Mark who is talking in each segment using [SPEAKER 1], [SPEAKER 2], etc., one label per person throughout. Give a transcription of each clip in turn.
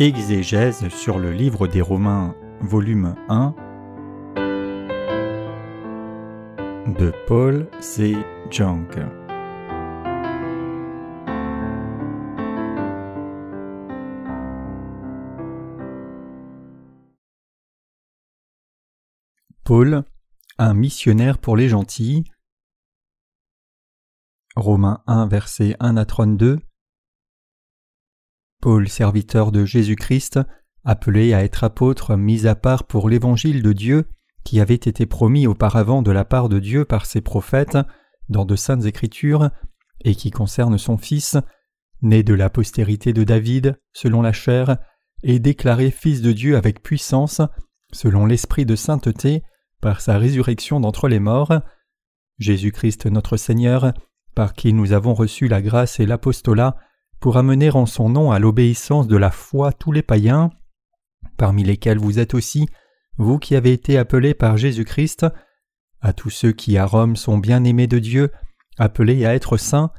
[SPEAKER 1] Exégèse sur le livre des Romains, volume 1 de Paul C. Junk. Paul, un missionnaire pour les gentils. Romains 1, versets 1 à 32. Paul, serviteur de Jésus-Christ, appelé à être apôtre mis à part pour l'évangile de Dieu, qui avait été promis auparavant de la part de Dieu par ses prophètes dans de saintes écritures, et qui concerne son Fils, né de la postérité de David, selon la chair, et déclaré Fils de Dieu avec puissance, selon l'Esprit de sainteté, par sa résurrection d'entre les morts, Jésus-Christ notre Seigneur, par qui nous avons reçu la grâce et l'apostolat, pour amener en son nom à l'obéissance de la foi tous les païens, parmi lesquels vous êtes aussi, vous qui avez été appelés par Jésus-Christ, à tous ceux qui à Rome sont bien-aimés de Dieu, appelés à être saints,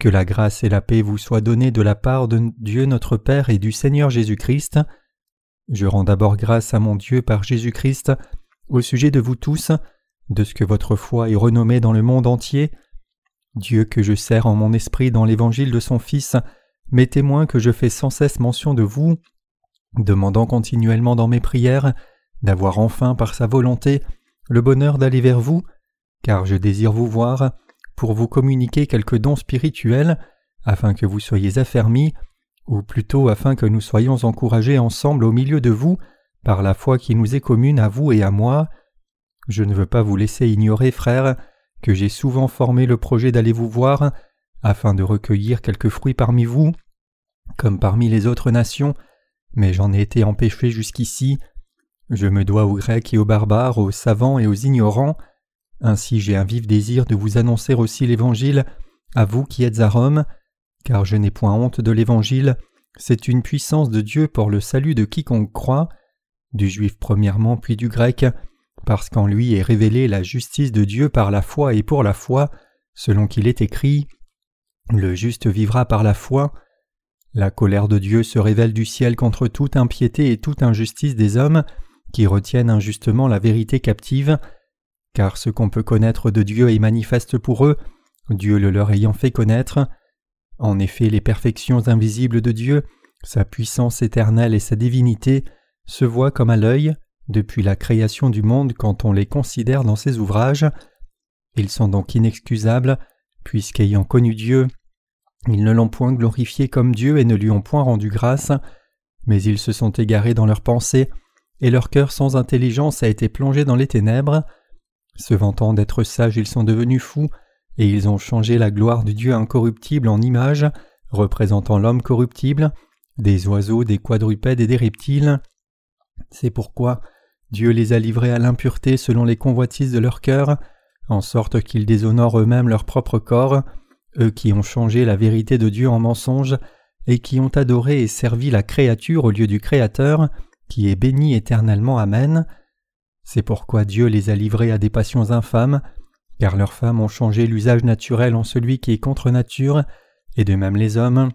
[SPEAKER 1] que la grâce et la paix vous soient données de la part de Dieu notre Père et du Seigneur Jésus-Christ. Je rends d'abord grâce à mon Dieu par Jésus-Christ au sujet de vous tous, de ce que votre foi est renommée dans le monde entier. Dieu que je sers en mon esprit dans l'évangile de son Fils mes témoins que je fais sans cesse mention de vous, demandant continuellement dans mes prières d'avoir enfin par sa volonté le bonheur d'aller vers vous, car je désire vous voir, pour vous communiquer quelques dons spirituels, afin que vous soyez affermis, ou plutôt afin que nous soyons encouragés ensemble au milieu de vous, par la foi qui nous est commune à vous et à moi. Je ne veux pas vous laisser ignorer, frères, que j'ai souvent formé le projet d'aller vous voir, afin de recueillir quelques fruits parmi vous, comme parmi les autres nations, mais j'en ai été empêché jusqu'ici. Je me dois aux Grecs et aux barbares, aux savants et aux ignorants. Ainsi j'ai un vif désir de vous annoncer aussi l'Évangile à vous qui êtes à Rome, car je n'ai point honte de l'Évangile, c'est une puissance de Dieu pour le salut de quiconque croit, du juif premièrement puis du grec, parce qu'en lui est révélée la justice de Dieu par la foi et pour la foi, selon qu'il est écrit le juste vivra par la foi. La colère de Dieu se révèle du ciel contre toute impiété et toute injustice des hommes qui retiennent injustement la vérité captive, car ce qu'on peut connaître de Dieu est manifeste pour eux, Dieu le leur ayant fait connaître. En effet, les perfections invisibles de Dieu, sa puissance éternelle et sa divinité, se voient comme à l'œil depuis la création du monde quand on les considère dans ses ouvrages. Ils sont donc inexcusables puisqu'ayant connu Dieu, ils ne l'ont point glorifié comme Dieu et ne lui ont point rendu grâce, mais ils se sont égarés dans leurs pensées, et leur cœur sans intelligence a été plongé dans les ténèbres. Se vantant d'être sages, ils sont devenus fous, et ils ont changé la gloire du Dieu incorruptible en image, représentant l'homme corruptible, des oiseaux, des quadrupèdes et des reptiles. C'est pourquoi Dieu les a livrés à l'impureté selon les convoitises de leur cœur, en sorte qu'ils déshonorent eux-mêmes leur propre corps, eux qui ont changé la vérité de Dieu en mensonge, et qui ont adoré et servi la créature au lieu du Créateur, qui est béni éternellement. Amen. C'est pourquoi Dieu les a livrés à des passions infâmes, car leurs femmes ont changé l'usage naturel en celui qui est contre nature, et de même les hommes,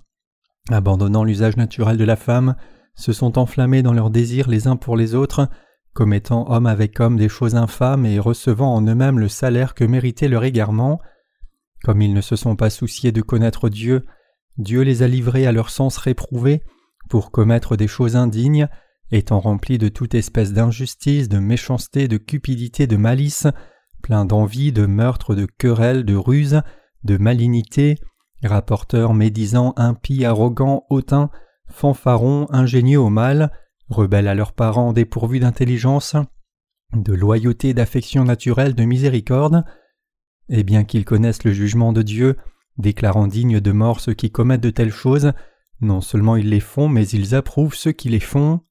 [SPEAKER 1] abandonnant l'usage naturel de la femme, se sont enflammés dans leurs désirs les uns pour les autres, commettant homme avec homme des choses infâmes et recevant en eux-mêmes le salaire que méritait leur égarement. Comme ils ne se sont pas souciés de connaître Dieu, Dieu les a livrés à leur sens réprouvé pour commettre des choses indignes, étant remplis de toute espèce d'injustice, de méchanceté, de cupidité, de malice, plein d'envie, de meurtre, de querelle, de ruse, de malignité, rapporteurs médisants, impies, arrogants, hautains, fanfarons, ingénieux au mal, rebelles à leurs parents dépourvus d'intelligence, de loyauté, d'affection naturelle, de miséricorde, et bien qu'ils connaissent le jugement de Dieu, déclarant dignes de mort ceux qui commettent de telles choses, non seulement ils les font, mais ils approuvent ceux qui les font.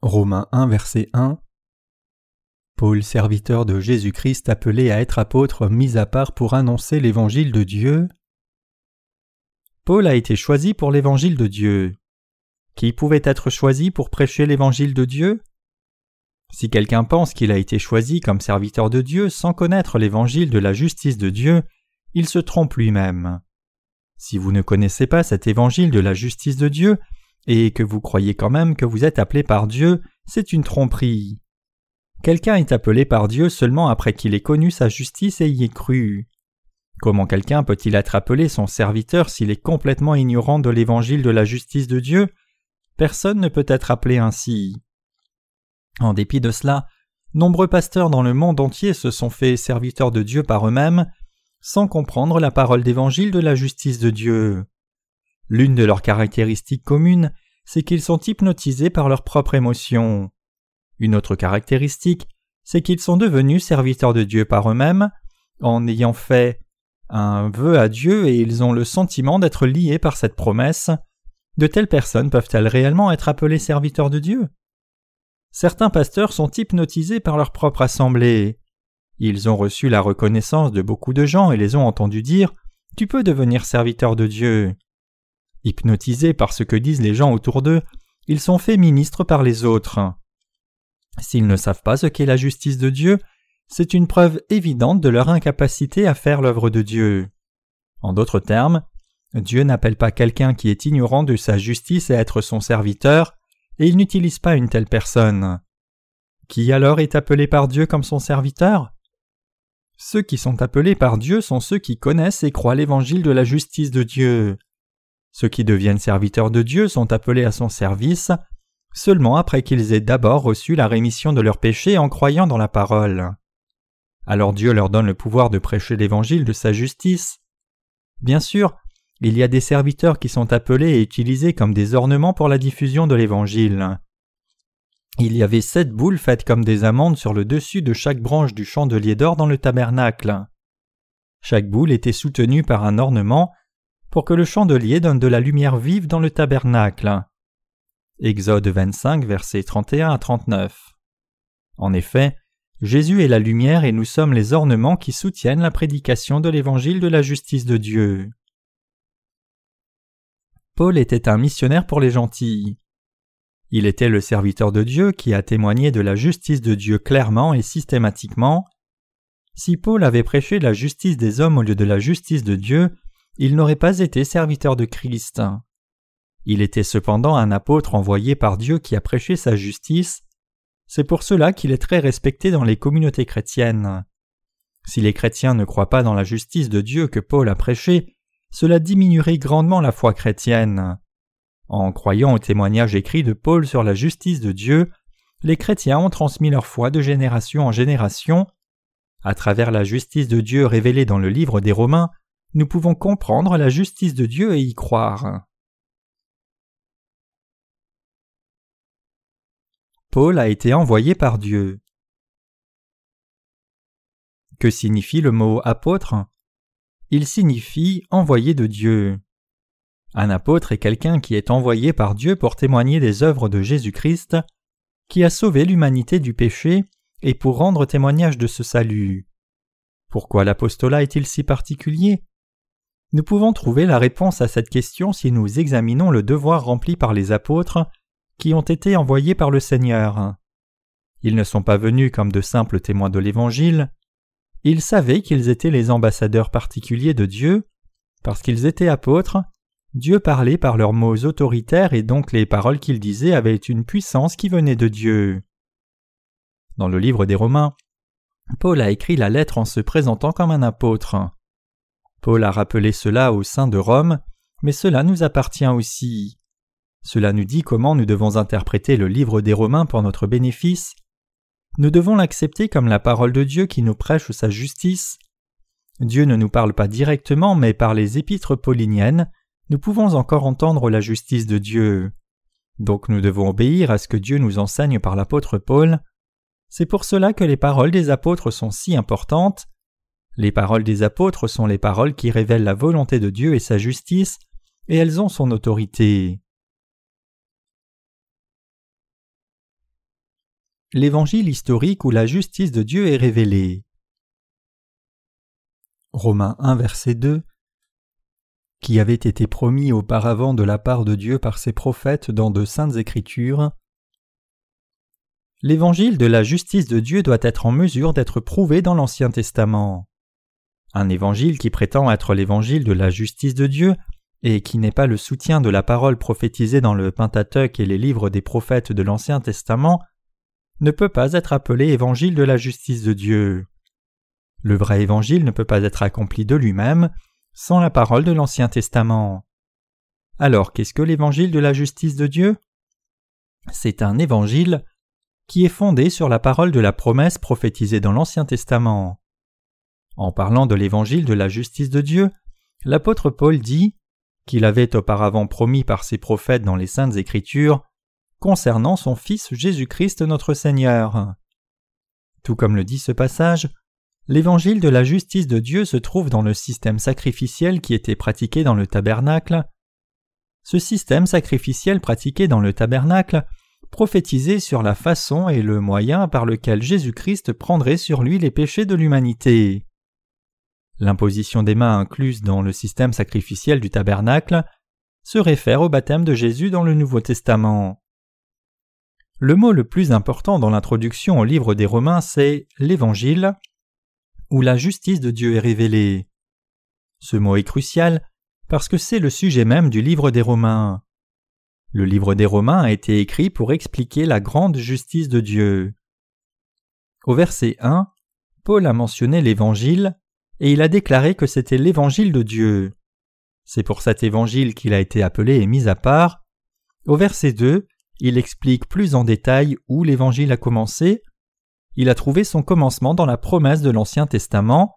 [SPEAKER 1] Romains 1 verset 1 Paul, serviteur de Jésus-Christ appelé à être apôtre, mis à part pour annoncer l'évangile de Dieu. Paul a été choisi pour l'évangile de Dieu. Qui pouvait être choisi pour prêcher l'évangile de Dieu? Si quelqu'un pense qu'il a été choisi comme serviteur de Dieu sans connaître l'évangile de la justice de Dieu, il se trompe lui-même. Si vous ne connaissez pas cet évangile de la justice de Dieu, et que vous croyez quand même que vous êtes appelé par Dieu, c'est une tromperie. Quelqu'un est appelé par Dieu seulement après qu'il ait connu sa justice et y ait cru. Comment quelqu'un peut-il être appelé son serviteur s'il est complètement ignorant de l'évangile de la justice de Dieu? Personne ne peut être appelé ainsi. En dépit de cela, nombreux pasteurs dans le monde entier se sont faits serviteurs de Dieu par eux-mêmes, sans comprendre la parole d'évangile de la justice de Dieu. L'une de leurs caractéristiques communes, c'est qu'ils sont hypnotisés par leurs propres émotions. Une autre caractéristique, c'est qu'ils sont devenus serviteurs de Dieu par eux-mêmes, en ayant fait un vœu à Dieu et ils ont le sentiment d'être liés par cette promesse. De telles personnes peuvent-elles réellement être appelées serviteurs de Dieu? Certains pasteurs sont hypnotisés par leur propre assemblée. Ils ont reçu la reconnaissance de beaucoup de gens et les ont entendus dire Tu peux devenir serviteur de Dieu. Hypnotisés par ce que disent les gens autour d'eux, ils sont faits ministres par les autres. S'ils ne savent pas ce qu'est la justice de Dieu, c'est une preuve évidente de leur incapacité à faire l'œuvre de Dieu. En d'autres termes, Dieu n'appelle pas quelqu'un qui est ignorant de sa justice à être son serviteur, et il n'utilise pas une telle personne. Qui alors est appelé par Dieu comme son serviteur? Ceux qui sont appelés par Dieu sont ceux qui connaissent et croient l'évangile de la justice de Dieu. Ceux qui deviennent serviteurs de Dieu sont appelés à son service seulement après qu'ils aient d'abord reçu la rémission de leurs péchés en croyant dans la parole. Alors Dieu leur donne le pouvoir de prêcher l'évangile de sa justice. Bien sûr, il y a des serviteurs qui sont appelés et utilisés comme des ornements pour la diffusion de l'évangile. Il y avait sept boules faites comme des amandes sur le dessus de chaque branche du chandelier d'or dans le tabernacle. Chaque boule était soutenue par un ornement pour que le chandelier donne de la lumière vive dans le tabernacle. Exode 25, versets 31 à 39. En effet, Jésus est la lumière et nous sommes les ornements qui soutiennent la prédication de l'évangile de la justice de Dieu. Paul était un missionnaire pour les gentils. Il était le serviteur de Dieu qui a témoigné de la justice de Dieu clairement et systématiquement. Si Paul avait prêché la justice des hommes au lieu de la justice de Dieu, il n'aurait pas été serviteur de Christ. Il était cependant un apôtre envoyé par Dieu qui a prêché sa justice, c'est pour cela qu'il est très respecté dans les communautés chrétiennes. Si les chrétiens ne croient pas dans la justice de Dieu que Paul a prêchée, cela diminuerait grandement la foi chrétienne. En croyant au témoignage écrit de Paul sur la justice de Dieu, les chrétiens ont transmis leur foi de génération en génération. À travers la justice de Dieu révélée dans le livre des Romains, nous pouvons comprendre la justice de Dieu et y croire. Paul a été envoyé par Dieu. Que signifie le mot apôtre? Il signifie envoyé de Dieu. Un apôtre est quelqu'un qui est envoyé par Dieu pour témoigner des œuvres de Jésus-Christ, qui a sauvé l'humanité du péché et pour rendre témoignage de ce salut. Pourquoi l'apostolat est-il si particulier? Nous pouvons trouver la réponse à cette question si nous examinons le devoir rempli par les apôtres qui ont été envoyés par le Seigneur. Ils ne sont pas venus comme de simples témoins de l'Évangile, ils savaient qu'ils étaient les ambassadeurs particuliers de Dieu, parce qu'ils étaient apôtres, Dieu parlait par leurs mots autoritaires et donc les paroles qu'ils disaient avaient une puissance qui venait de Dieu. Dans le livre des Romains, Paul a écrit la lettre en se présentant comme un apôtre. Paul a rappelé cela au sein de Rome, mais cela nous appartient aussi. Cela nous dit comment nous devons interpréter le livre des Romains pour notre bénéfice. Nous devons l'accepter comme la parole de Dieu qui nous prêche sa justice. Dieu ne nous parle pas directement, mais par les épîtres pauliniennes, nous pouvons encore entendre la justice de Dieu. Donc nous devons obéir à ce que Dieu nous enseigne par l'apôtre Paul. C'est pour cela que les paroles des apôtres sont si importantes. Les paroles des apôtres sont les paroles qui révèlent la volonté de Dieu et sa justice, et elles ont son autorité. L'évangile historique où la justice de Dieu est révélée. Romains 1 verset 2 qui avait été promis auparavant de la part de Dieu par ses prophètes dans de saintes écritures. L'évangile de la justice de Dieu doit être en mesure d'être prouvé dans l'Ancien Testament. Un évangile qui prétend être l'évangile de la justice de Dieu et qui n'est pas le soutien de la parole prophétisée dans le Pentateuque et les livres des prophètes de l'Ancien Testament, ne peut pas être appelé évangile de la justice de Dieu. Le vrai évangile ne peut pas être accompli de lui-même sans la parole de l'Ancien Testament. Alors qu'est-ce que l'évangile de la justice de Dieu? C'est un évangile qui est fondé sur la parole de la promesse prophétisée dans l'Ancien Testament. En parlant de l'évangile de la justice de Dieu, l'apôtre Paul dit qu'il avait auparavant promis par ses prophètes dans les saintes écritures concernant son Fils Jésus-Christ notre Seigneur. Tout comme le dit ce passage, l'évangile de la justice de Dieu se trouve dans le système sacrificiel qui était pratiqué dans le tabernacle. Ce système sacrificiel pratiqué dans le tabernacle prophétisait sur la façon et le moyen par lequel Jésus-Christ prendrait sur lui les péchés de l'humanité. L'imposition des mains incluse dans le système sacrificiel du tabernacle se réfère au baptême de Jésus dans le Nouveau Testament. Le mot le plus important dans l'introduction au livre des Romains, c'est l'Évangile, où la justice de Dieu est révélée. Ce mot est crucial parce que c'est le sujet même du livre des Romains. Le livre des Romains a été écrit pour expliquer la grande justice de Dieu. Au verset 1, Paul a mentionné l'Évangile et il a déclaré que c'était l'évangile de Dieu. C'est pour cet évangile qu'il a été appelé et mis à part. Au verset 2, il explique plus en détail où l'évangile a commencé. Il a trouvé son commencement dans la promesse de l'Ancien Testament,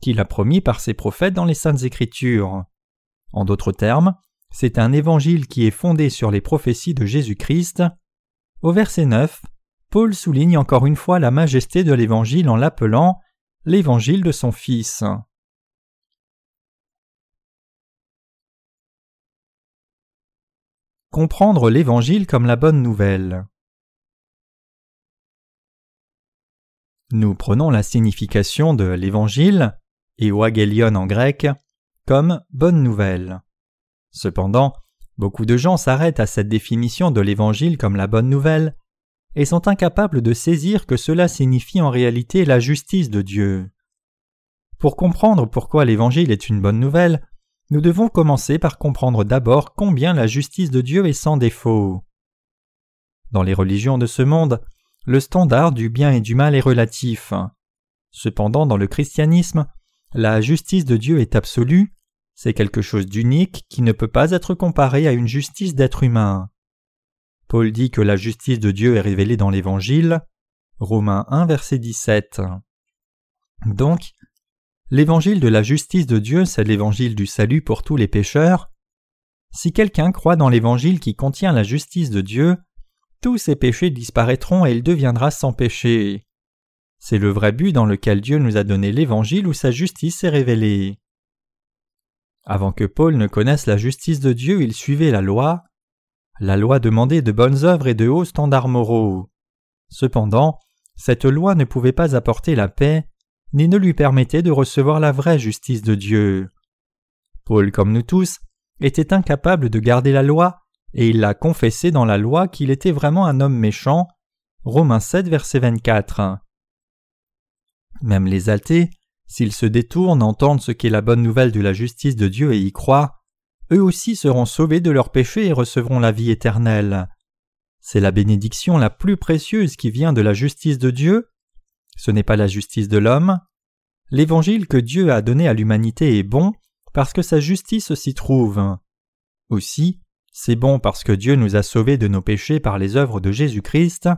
[SPEAKER 1] qu'il a promis par ses prophètes dans les Saintes Écritures. En d'autres termes, c'est un évangile qui est fondé sur les prophéties de Jésus-Christ. Au verset 9, Paul souligne encore une fois la majesté de l'évangile en l'appelant l'évangile de son Fils. Comprendre l'évangile comme la bonne nouvelle. Nous prenons la signification de l'évangile, et Wagelion en grec, comme bonne nouvelle. Cependant, beaucoup de gens s'arrêtent à cette définition de l'évangile comme la bonne nouvelle et sont incapables de saisir que cela signifie en réalité la justice de Dieu. Pour comprendre pourquoi l'Évangile est une bonne nouvelle, nous devons commencer par comprendre d'abord combien la justice de Dieu est sans défaut. Dans les religions de ce monde, le standard du bien et du mal est relatif. Cependant, dans le christianisme, la justice de Dieu est absolue, c'est quelque chose d'unique qui ne peut pas être comparé à une justice d'être humain. Paul dit que la justice de Dieu est révélée dans l'Évangile. Romains 1 verset 17. Donc, l'évangile de la justice de Dieu, c'est l'évangile du salut pour tous les pécheurs. Si quelqu'un croit dans l'évangile qui contient la justice de Dieu, tous ses péchés disparaîtront et il deviendra sans péché. C'est le vrai but dans lequel Dieu nous a donné l'évangile où sa justice est révélée. Avant que Paul ne connaisse la justice de Dieu, il suivait la loi. La loi demandait de bonnes œuvres et de hauts standards moraux. Cependant, cette loi ne pouvait pas apporter la paix, ni ne lui permettait de recevoir la vraie justice de Dieu. Paul, comme nous tous, était incapable de garder la loi, et il l'a confessé dans la loi qu'il était vraiment un homme méchant. Romains 7, verset 24. Même les athées, s'ils se détournent, entendent ce qu'est la bonne nouvelle de la justice de Dieu et y croient, eux aussi seront sauvés de leurs péchés et recevront la vie éternelle. C'est la bénédiction la plus précieuse qui vient de la justice de Dieu. Ce n'est pas la justice de l'homme. L'évangile que Dieu a donné à l'humanité est bon parce que sa justice s'y trouve. Aussi, c'est bon parce que Dieu nous a sauvés de nos péchés par les œuvres de Jésus-Christ.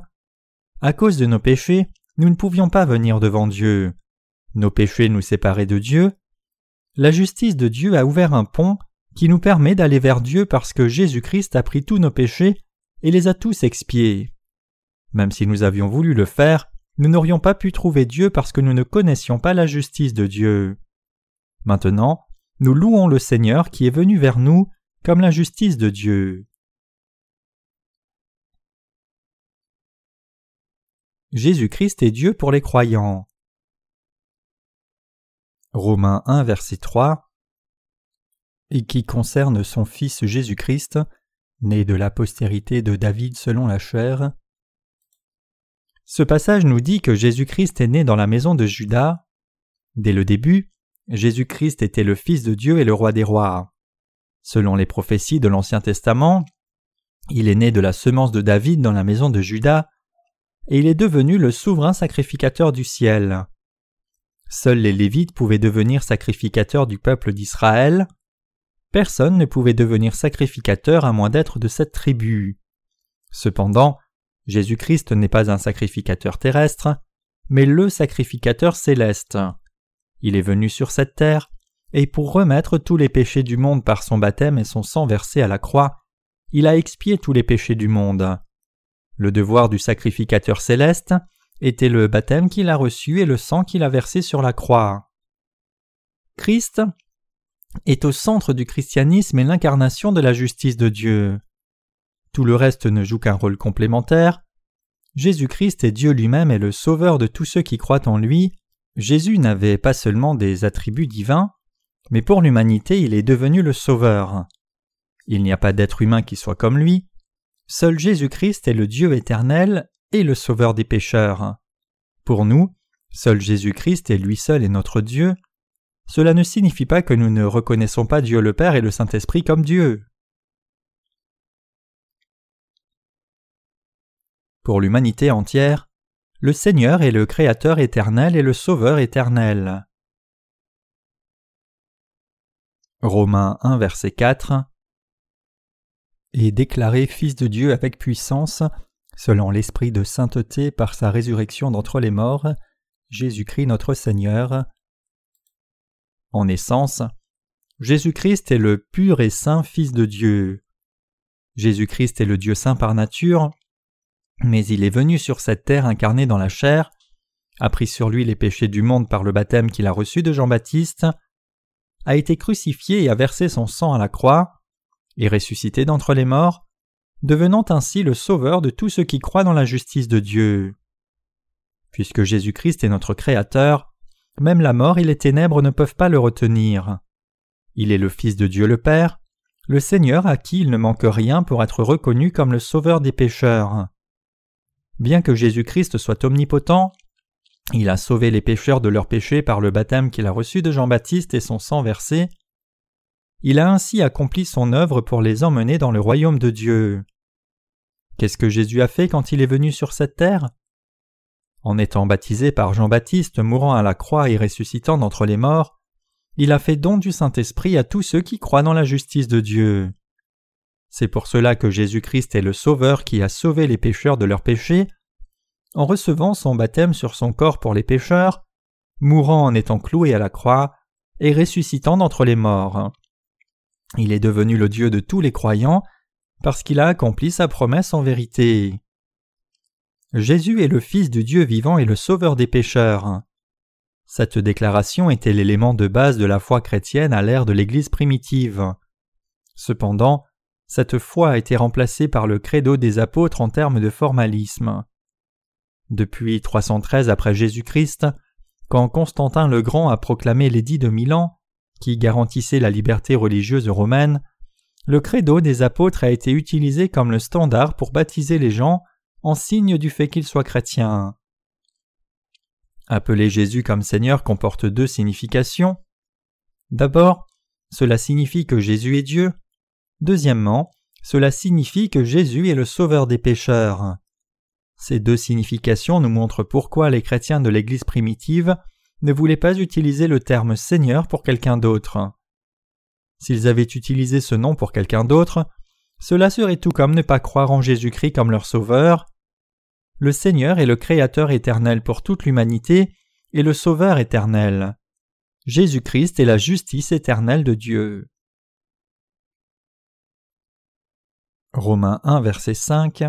[SPEAKER 1] À cause de nos péchés, nous ne pouvions pas venir devant Dieu. Nos péchés nous séparaient de Dieu. La justice de Dieu a ouvert un pont qui nous permet d'aller vers Dieu parce que Jésus-Christ a pris tous nos péchés et les a tous expiés. Même si nous avions voulu le faire, nous n'aurions pas pu trouver Dieu parce que nous ne connaissions pas la justice de Dieu. Maintenant, nous louons le Seigneur qui est venu vers nous comme la justice de Dieu. Jésus-Christ est Dieu pour les croyants. Romains 1 verset 3 et qui concerne son Fils Jésus-Christ, né de la postérité de David selon la chair. Ce passage nous dit que Jésus-Christ est né dans la maison de Judas. Dès le début, Jésus-Christ était le Fils de Dieu et le roi des rois. Selon les prophéties de l'Ancien Testament, il est né de la semence de David dans la maison de Judas, et il est devenu le souverain sacrificateur du ciel. Seuls les Lévites pouvaient devenir sacrificateurs du peuple d'Israël. Personne ne pouvait devenir sacrificateur à moins d'être de cette tribu. Cependant, Jésus-Christ n'est pas un sacrificateur terrestre, mais le sacrificateur céleste. Il est venu sur cette terre, et pour remettre tous les péchés du monde par son baptême et son sang versé à la croix, il a expié tous les péchés du monde. Le devoir du sacrificateur céleste était le baptême qu'il a reçu et le sang qu'il a versé sur la croix. Christ est au centre du christianisme et l'incarnation de la justice de Dieu. Tout le reste ne joue qu'un rôle complémentaire. Jésus-Christ est Dieu lui-même et le Sauveur de tous ceux qui croient en lui. Jésus n'avait pas seulement des attributs divins, mais pour l'humanité il est devenu le Sauveur. Il n'y a pas d'être humain qui soit comme lui. Seul Jésus-Christ est le Dieu éternel et le Sauveur des pécheurs. Pour nous, seul Jésus-Christ et lui seul est notre Dieu. Cela ne signifie pas que nous ne reconnaissons pas Dieu le Père et le Saint-Esprit comme Dieu. Pour l'humanité entière, le Seigneur est le Créateur éternel et le Sauveur éternel. Romains 1 verset 4 Et déclaré Fils de Dieu avec puissance, selon l'Esprit de sainteté par sa résurrection d'entre les morts, Jésus-Christ notre Seigneur. En essence, Jésus-Christ est le pur et saint Fils de Dieu. Jésus-Christ est le Dieu saint par nature, mais il est venu sur cette terre incarné dans la chair, a pris sur lui les péchés du monde par le baptême qu'il a reçu de Jean-Baptiste, a été crucifié et a versé son sang à la croix, et ressuscité d'entre les morts, devenant ainsi le sauveur de tous ceux qui croient dans la justice de Dieu. Puisque Jésus-Christ est notre Créateur, même la mort et les ténèbres ne peuvent pas le retenir. Il est le Fils de Dieu le Père, le Seigneur à qui il ne manque rien pour être reconnu comme le Sauveur des pécheurs. Bien que Jésus-Christ soit omnipotent, il a sauvé les pécheurs de leurs péchés par le baptême qu'il a reçu de Jean-Baptiste et son sang versé. Il a ainsi accompli son œuvre pour les emmener dans le royaume de Dieu. Qu'est-ce que Jésus a fait quand il est venu sur cette terre? En étant baptisé par Jean-Baptiste, mourant à la croix et ressuscitant d'entre les morts, il a fait don du Saint-Esprit à tous ceux qui croient dans la justice de Dieu. C'est pour cela que Jésus-Christ est le Sauveur qui a sauvé les pécheurs de leurs péchés, en recevant son baptême sur son corps pour les pécheurs, mourant en étant cloué à la croix, et ressuscitant d'entre les morts. Il est devenu le Dieu de tous les croyants, parce qu'il a accompli sa promesse en vérité. Jésus est le Fils du Dieu vivant et le Sauveur des pécheurs. Cette déclaration était l'élément de base de la foi chrétienne à l'ère de l'Église primitive. Cependant, cette foi a été remplacée par le credo des apôtres en termes de formalisme. Depuis 313 après Jésus-Christ, quand Constantin le Grand a proclamé l'édit de Milan, qui garantissait la liberté religieuse romaine, le credo des apôtres a été utilisé comme le standard pour baptiser les gens en signe du fait qu'ils soient chrétiens. Appeler Jésus comme Seigneur comporte deux significations. D'abord, cela signifie que Jésus est Dieu, Deuxièmement, cela signifie que Jésus est le sauveur des pécheurs. Ces deux significations nous montrent pourquoi les chrétiens de l'Église primitive ne voulaient pas utiliser le terme Seigneur pour quelqu'un d'autre. S'ils avaient utilisé ce nom pour quelqu'un d'autre, cela serait tout comme ne pas croire en Jésus-Christ comme leur Sauveur. Le Seigneur est le Créateur éternel pour toute l'humanité et le Sauveur éternel. Jésus-Christ est la justice éternelle de Dieu. Romains 1 verset 5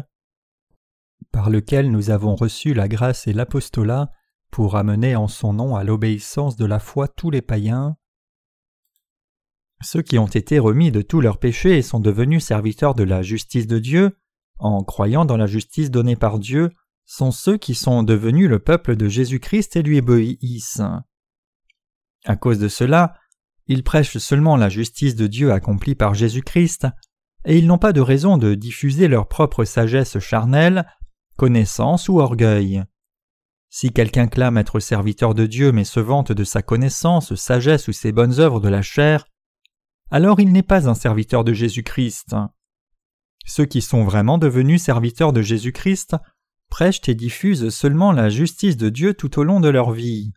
[SPEAKER 1] Par lequel nous avons reçu la grâce et l'apostolat pour amener en son nom à l'obéissance de la foi tous les païens. Ceux qui ont été remis de tous leurs péchés et sont devenus serviteurs de la justice de Dieu, en croyant dans la justice donnée par Dieu, sont ceux qui sont devenus le peuple de Jésus-Christ et lui obéissent. À cause de cela, ils prêchent seulement la justice de Dieu accomplie par Jésus-Christ, et ils n'ont pas de raison de diffuser leur propre sagesse charnelle, connaissance ou orgueil. Si quelqu'un clame être serviteur de Dieu mais se vante de sa connaissance, sagesse ou ses bonnes œuvres de la chair, alors il n'est pas un serviteur de Jésus-Christ. Ceux qui sont vraiment devenus serviteurs de Jésus-Christ prêchent et diffusent seulement la justice de Dieu tout au long de leur vie.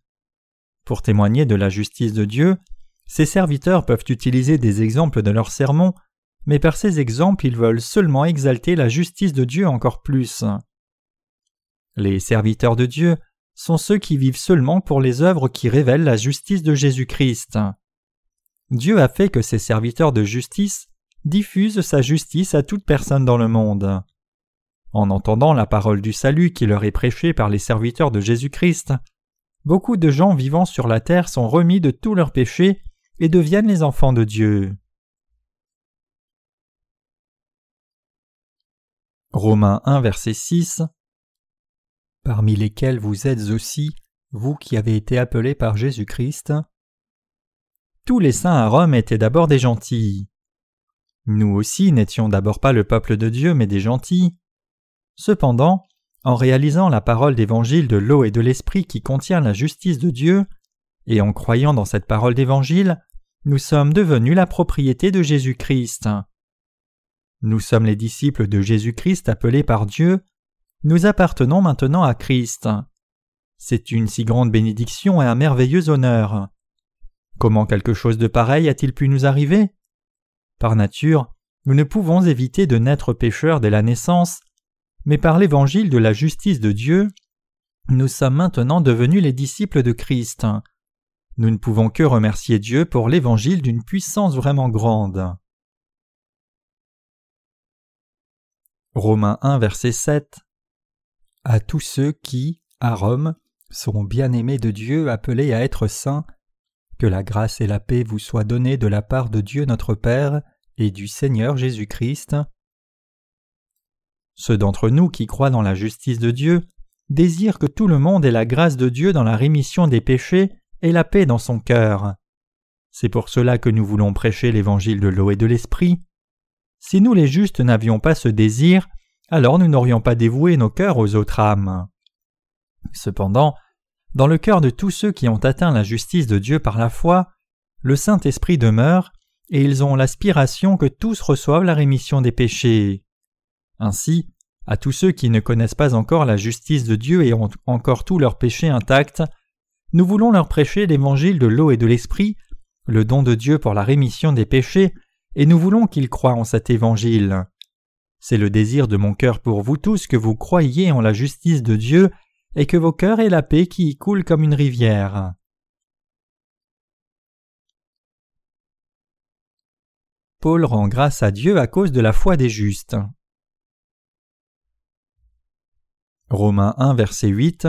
[SPEAKER 1] Pour témoigner de la justice de Dieu, ces serviteurs peuvent utiliser des exemples de leurs sermons, mais par ces exemples ils veulent seulement exalter la justice de Dieu encore plus. Les serviteurs de Dieu sont ceux qui vivent seulement pour les œuvres qui révèlent la justice de Jésus-Christ. Dieu a fait que ces serviteurs de justice diffusent sa justice à toute personne dans le monde. En entendant la parole du salut qui leur est prêchée par les serviteurs de Jésus-Christ, beaucoup de gens vivant sur la terre sont remis de tous leurs péchés et deviennent les enfants de Dieu. Romains 1 verset 6 Parmi lesquels vous êtes aussi, vous qui avez été appelés par Jésus-Christ. Tous les saints à Rome étaient d'abord des gentils. Nous aussi n'étions d'abord pas le peuple de Dieu mais des gentils. Cependant, en réalisant la parole d'évangile de l'eau et de l'esprit qui contient la justice de Dieu, et en croyant dans cette parole d'évangile, nous sommes devenus la propriété de Jésus-Christ. Nous sommes les disciples de Jésus-Christ appelés par Dieu, nous appartenons maintenant à Christ. C'est une si grande bénédiction et un merveilleux honneur. Comment quelque chose de pareil a-t-il pu nous arriver? Par nature, nous ne pouvons éviter de naître pécheurs dès la naissance, mais par l'évangile de la justice de Dieu, nous sommes maintenant devenus les disciples de Christ. Nous ne pouvons que remercier Dieu pour l'évangile d'une puissance vraiment grande. Romains 1 verset 7 À tous ceux qui, à Rome, sont bien-aimés de Dieu appelés à être saints, que la grâce et la paix vous soient données de la part de Dieu notre Père et du Seigneur Jésus-Christ. Ceux d'entre nous qui croient dans la justice de Dieu désirent que tout le monde ait la grâce de Dieu dans la rémission des péchés et la paix dans son cœur. C'est pour cela que nous voulons prêcher l'évangile de l'eau et de l'esprit. Si nous les justes n'avions pas ce désir, alors nous n'aurions pas dévoué nos cœurs aux autres âmes. Cependant, dans le cœur de tous ceux qui ont atteint la justice de Dieu par la foi, le Saint-Esprit demeure, et ils ont l'aspiration que tous reçoivent la rémission des péchés. Ainsi, à tous ceux qui ne connaissent pas encore la justice de Dieu et ont encore tous leurs péchés intacts, nous voulons leur prêcher l'évangile de l'eau et de l'esprit, le don de Dieu pour la rémission des péchés, et nous voulons qu'ils croient en cet évangile. C'est le désir de mon cœur pour vous tous que vous croyiez en la justice de Dieu et que vos cœurs aient la paix qui y coule comme une rivière. Paul rend grâce à Dieu à cause de la foi des justes. Romains 1 verset 8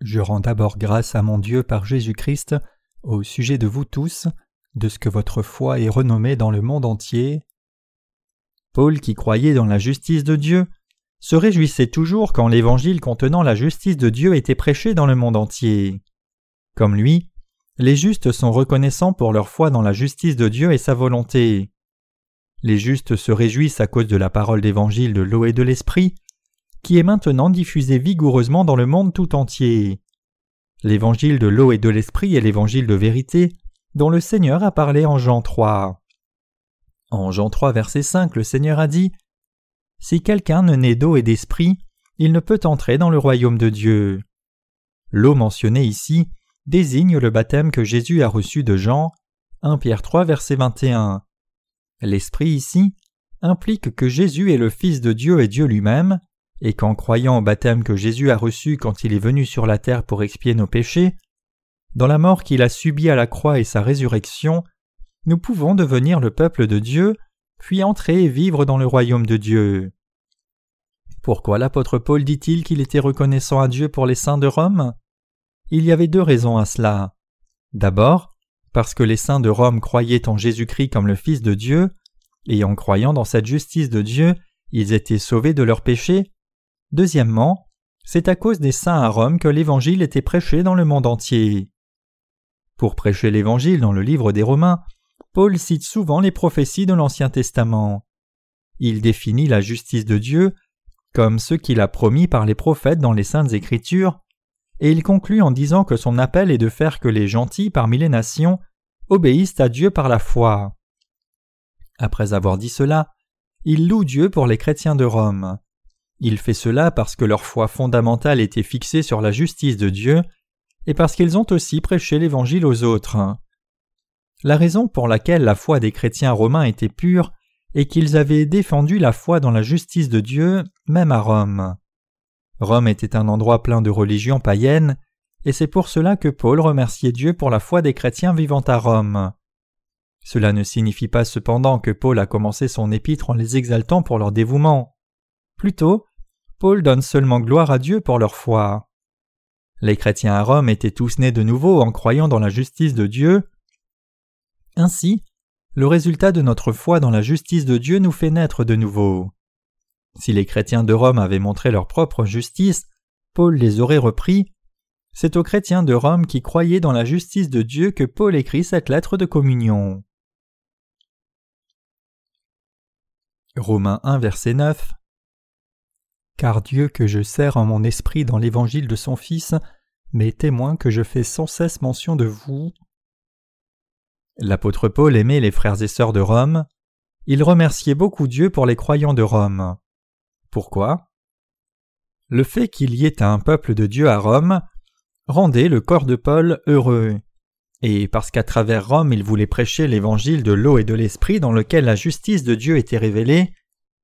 [SPEAKER 1] je rends d'abord grâce à mon Dieu par Jésus-Christ au sujet de vous tous, de ce que votre foi est renommée dans le monde entier. Paul, qui croyait dans la justice de Dieu, se réjouissait toujours quand l'évangile contenant la justice de Dieu était prêché dans le monde entier. Comme lui, les justes sont reconnaissants pour leur foi dans la justice de Dieu et sa volonté. Les justes se réjouissent à cause de la parole d'évangile de l'eau et de l'esprit, qui est maintenant diffusé vigoureusement dans le monde tout entier. L'évangile de l'eau et de l'esprit est l'évangile de vérité dont le Seigneur a parlé en Jean 3. En Jean 3 verset 5 le Seigneur a dit Si quelqu'un ne naît d'eau et d'esprit, il ne peut entrer dans le royaume de Dieu. L'eau mentionnée ici désigne le baptême que Jésus a reçu de Jean, 1 Pierre 3 verset 21. L'esprit ici implique que Jésus est le Fils de Dieu et Dieu lui-même, et qu'en croyant au baptême que Jésus a reçu quand il est venu sur la terre pour expier nos péchés, dans la mort qu'il a subie à la croix et sa résurrection, nous pouvons devenir le peuple de Dieu, puis entrer et vivre dans le royaume de Dieu. Pourquoi l'apôtre Paul dit-il qu'il était reconnaissant à Dieu pour les saints de Rome? Il y avait deux raisons à cela. D'abord, parce que les saints de Rome croyaient en Jésus-Christ comme le Fils de Dieu, et en croyant dans cette justice de Dieu, ils étaient sauvés de leurs péchés, Deuxièmement, c'est à cause des saints à Rome que l'Évangile était prêché dans le monde entier. Pour prêcher l'Évangile dans le livre des Romains, Paul cite souvent les prophéties de l'Ancien Testament. Il définit la justice de Dieu comme ce qu'il a promis par les prophètes dans les saintes écritures, et il conclut en disant que son appel est de faire que les gentils parmi les nations obéissent à Dieu par la foi. Après avoir dit cela, il loue Dieu pour les chrétiens de Rome. Il fait cela parce que leur foi fondamentale était fixée sur la justice de Dieu et parce qu'ils ont aussi prêché l'Évangile aux autres. La raison pour laquelle la foi des chrétiens romains était pure est qu'ils avaient défendu la foi dans la justice de Dieu, même à Rome. Rome était un endroit plein de religions païennes, et c'est pour cela que Paul remerciait Dieu pour la foi des chrétiens vivant à Rome. Cela ne signifie pas cependant que Paul a commencé son épître en les exaltant pour leur dévouement. Plutôt, Paul donne seulement gloire à Dieu pour leur foi. Les chrétiens à Rome étaient tous nés de nouveau en croyant dans la justice de Dieu. Ainsi, le résultat de notre foi dans la justice de Dieu nous fait naître de nouveau. Si les chrétiens de Rome avaient montré leur propre justice, Paul les aurait repris. C'est aux chrétiens de Rome qui croyaient dans la justice de Dieu que Paul écrit cette lettre de communion. Romains 1 verset 9 Car Dieu que je sers en mon esprit dans l'évangile de son Fils m'est témoin que je fais sans cesse mention de vous. L'apôtre Paul aimait les frères et sœurs de Rome. Il remerciait beaucoup Dieu pour les croyants de Rome. Pourquoi? Le fait qu'il y ait un peuple de Dieu à Rome rendait le corps de Paul heureux et parce qu'à travers Rome il voulait prêcher l'évangile de l'eau et de l'esprit dans lequel la justice de Dieu était révélée,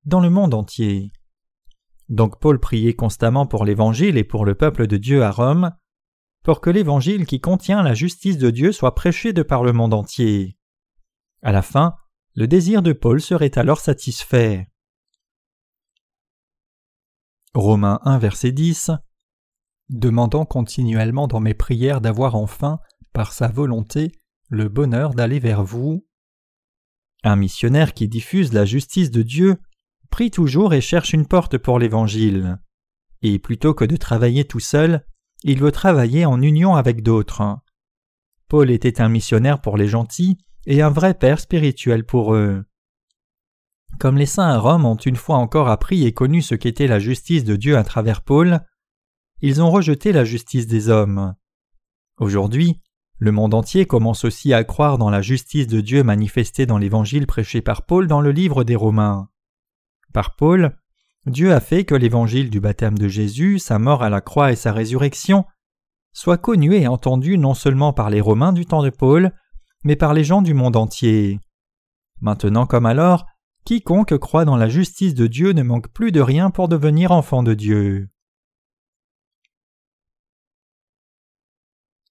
[SPEAKER 1] dans le monde entier. Donc Paul priait constamment pour l'évangile et pour le peuple de Dieu à Rome, pour que l'évangile qui contient la justice de Dieu soit prêché de par le monde entier. À la fin, le désir de Paul serait alors satisfait. Romains 1 verset 10 Demandant continuellement dans mes prières d'avoir enfin par sa volonté, le bonheur d'aller vers vous. Un missionnaire qui diffuse la justice de Dieu prie toujours et cherche une porte pour l'Évangile. Et plutôt que de travailler tout seul, il veut travailler en union avec d'autres. Paul était un missionnaire pour les gentils et un vrai père spirituel pour eux. Comme les saints à Rome ont une fois encore appris et connu ce qu'était la justice de Dieu à travers Paul, ils ont rejeté la justice des hommes. Aujourd'hui, le monde entier commence aussi à croire dans la justice de Dieu manifestée dans l'évangile prêché par Paul dans le livre des Romains. Par Paul, Dieu a fait que l'évangile du baptême de Jésus, sa mort à la croix et sa résurrection soit connu et entendu non seulement par les Romains du temps de Paul, mais par les gens du monde entier. Maintenant comme alors, quiconque croit dans la justice de Dieu ne manque plus de rien pour devenir enfant de Dieu.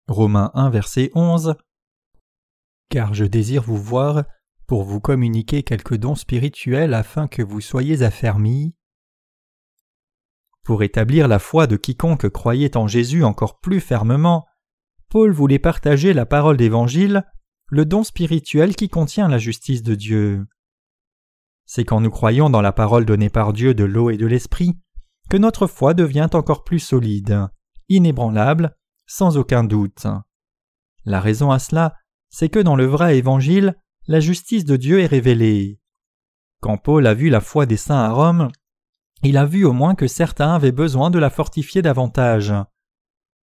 [SPEAKER 1] Romains 1 verset 11 Car je désire vous voir pour vous communiquer quelques dons spirituels afin que vous soyez affermis. Pour établir la foi de quiconque croyait en Jésus encore plus fermement, Paul voulait partager la parole d'Évangile, le don spirituel qui contient la justice de Dieu. C'est quand nous croyons dans la parole donnée par Dieu de l'eau et de l'esprit que notre foi devient encore plus solide, inébranlable sans aucun doute. La raison à cela, c'est que dans le vrai évangile, la justice de Dieu est révélée. Quand Paul a vu la foi des saints à Rome, il a vu au moins que certains avaient besoin de la fortifier davantage.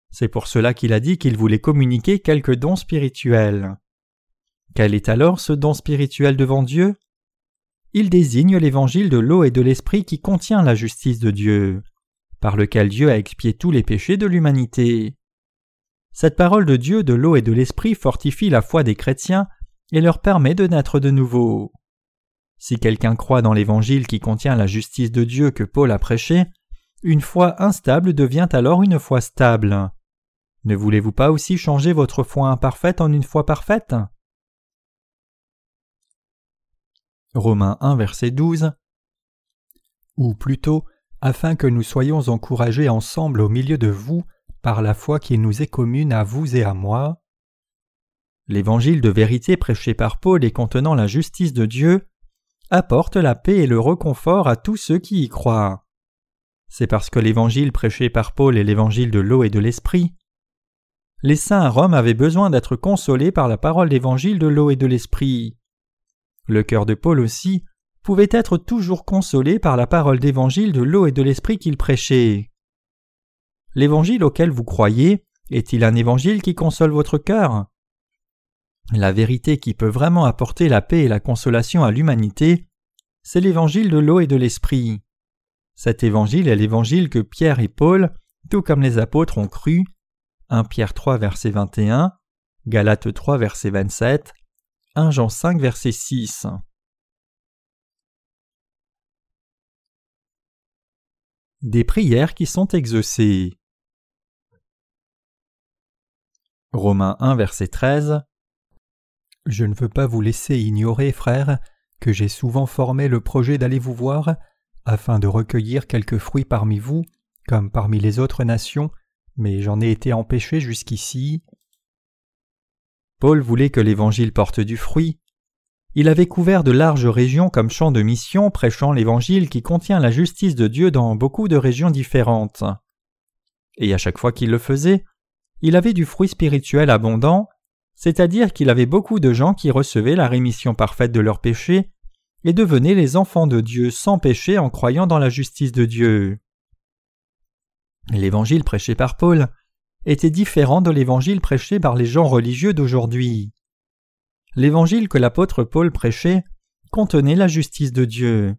[SPEAKER 1] C'est pour cela qu'il a dit qu'il voulait communiquer quelques dons spirituels. Quel est alors ce don spirituel devant Dieu? Il désigne l'évangile de l'eau et de l'esprit qui contient la justice de Dieu, par lequel Dieu a expié tous les péchés de l'humanité. Cette parole de Dieu de l'eau et de l'esprit fortifie la foi des chrétiens et leur permet de naître de nouveau. Si quelqu'un croit dans l'évangile qui contient la justice de Dieu que Paul a prêché, une foi instable devient alors une foi stable. Ne voulez-vous pas aussi changer votre foi imparfaite en une foi parfaite? Romains 1 verset 12 Ou plutôt, afin que nous soyons encouragés ensemble au milieu de vous par la foi qui nous est commune à vous et à moi. L'évangile de vérité prêché par Paul et contenant la justice de Dieu apporte la paix et le réconfort à tous ceux qui y croient. C'est parce que l'évangile prêché par Paul est l'évangile de l'eau et de l'esprit. Les saints à Rome avaient besoin d'être consolés par la parole d'évangile de l'eau et de l'esprit. Le cœur de Paul aussi, pouvaient être toujours consolés par la parole d'évangile de l'eau et de l'esprit qu'il prêchait. L'évangile auquel vous croyez est-il un évangile qui console votre cœur? La vérité qui peut vraiment apporter la paix et la consolation à l'humanité, c'est l'évangile de l'eau et de l'esprit. Cet évangile est l'évangile que Pierre et Paul, tout comme les apôtres, ont cru. 1 Pierre 3 verset 21, Galates 3 verset 27, 1 Jean 5 verset 6. Des prières qui sont exaucées. Romains 1 verset 13 Je ne veux pas vous laisser ignorer, frères, que j'ai souvent formé le projet d'aller vous voir, afin de recueillir quelques fruits parmi vous, comme parmi les autres nations, mais j'en ai été empêché jusqu'ici. Paul voulait que l'Évangile porte du fruit. Il avait couvert de larges régions comme champ de mission, prêchant l'Évangile qui contient la justice de Dieu dans beaucoup de régions différentes. Et à chaque fois qu'il le faisait, il avait du fruit spirituel abondant, c'est-à-dire qu'il avait beaucoup de gens qui recevaient la rémission parfaite de leurs péchés et devenaient les enfants de Dieu sans péché en croyant dans la justice de Dieu. L'évangile prêché par Paul était différent de l'évangile prêché par les gens religieux d'aujourd'hui. L'évangile que l'apôtre Paul prêchait contenait la justice de Dieu.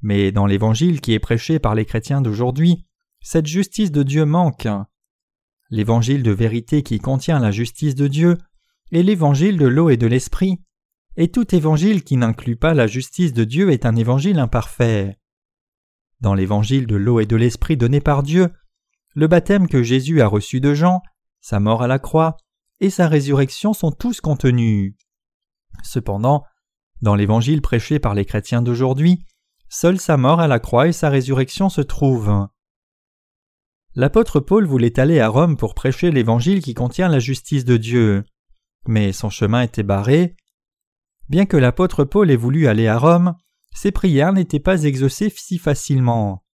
[SPEAKER 1] Mais dans l'évangile qui est prêché par les chrétiens d'aujourd'hui, cette justice de Dieu manque. L'évangile de vérité qui contient la justice de Dieu est l'évangile de l'eau et de l'esprit, et tout évangile qui n'inclut pas la justice de Dieu est un évangile imparfait. Dans l'évangile de l'eau et de l'esprit donné par Dieu, le baptême que Jésus a reçu de Jean, sa mort à la croix et sa résurrection sont tous contenus. Cependant, dans l'évangile prêché par les chrétiens d'aujourd'hui, seule sa mort à la croix et sa résurrection se trouvent. L'apôtre Paul voulait aller à Rome pour prêcher l'évangile qui contient la justice de Dieu, mais son chemin était barré. Bien que l'apôtre Paul ait voulu aller à Rome, ses prières n'étaient pas exaucées si facilement.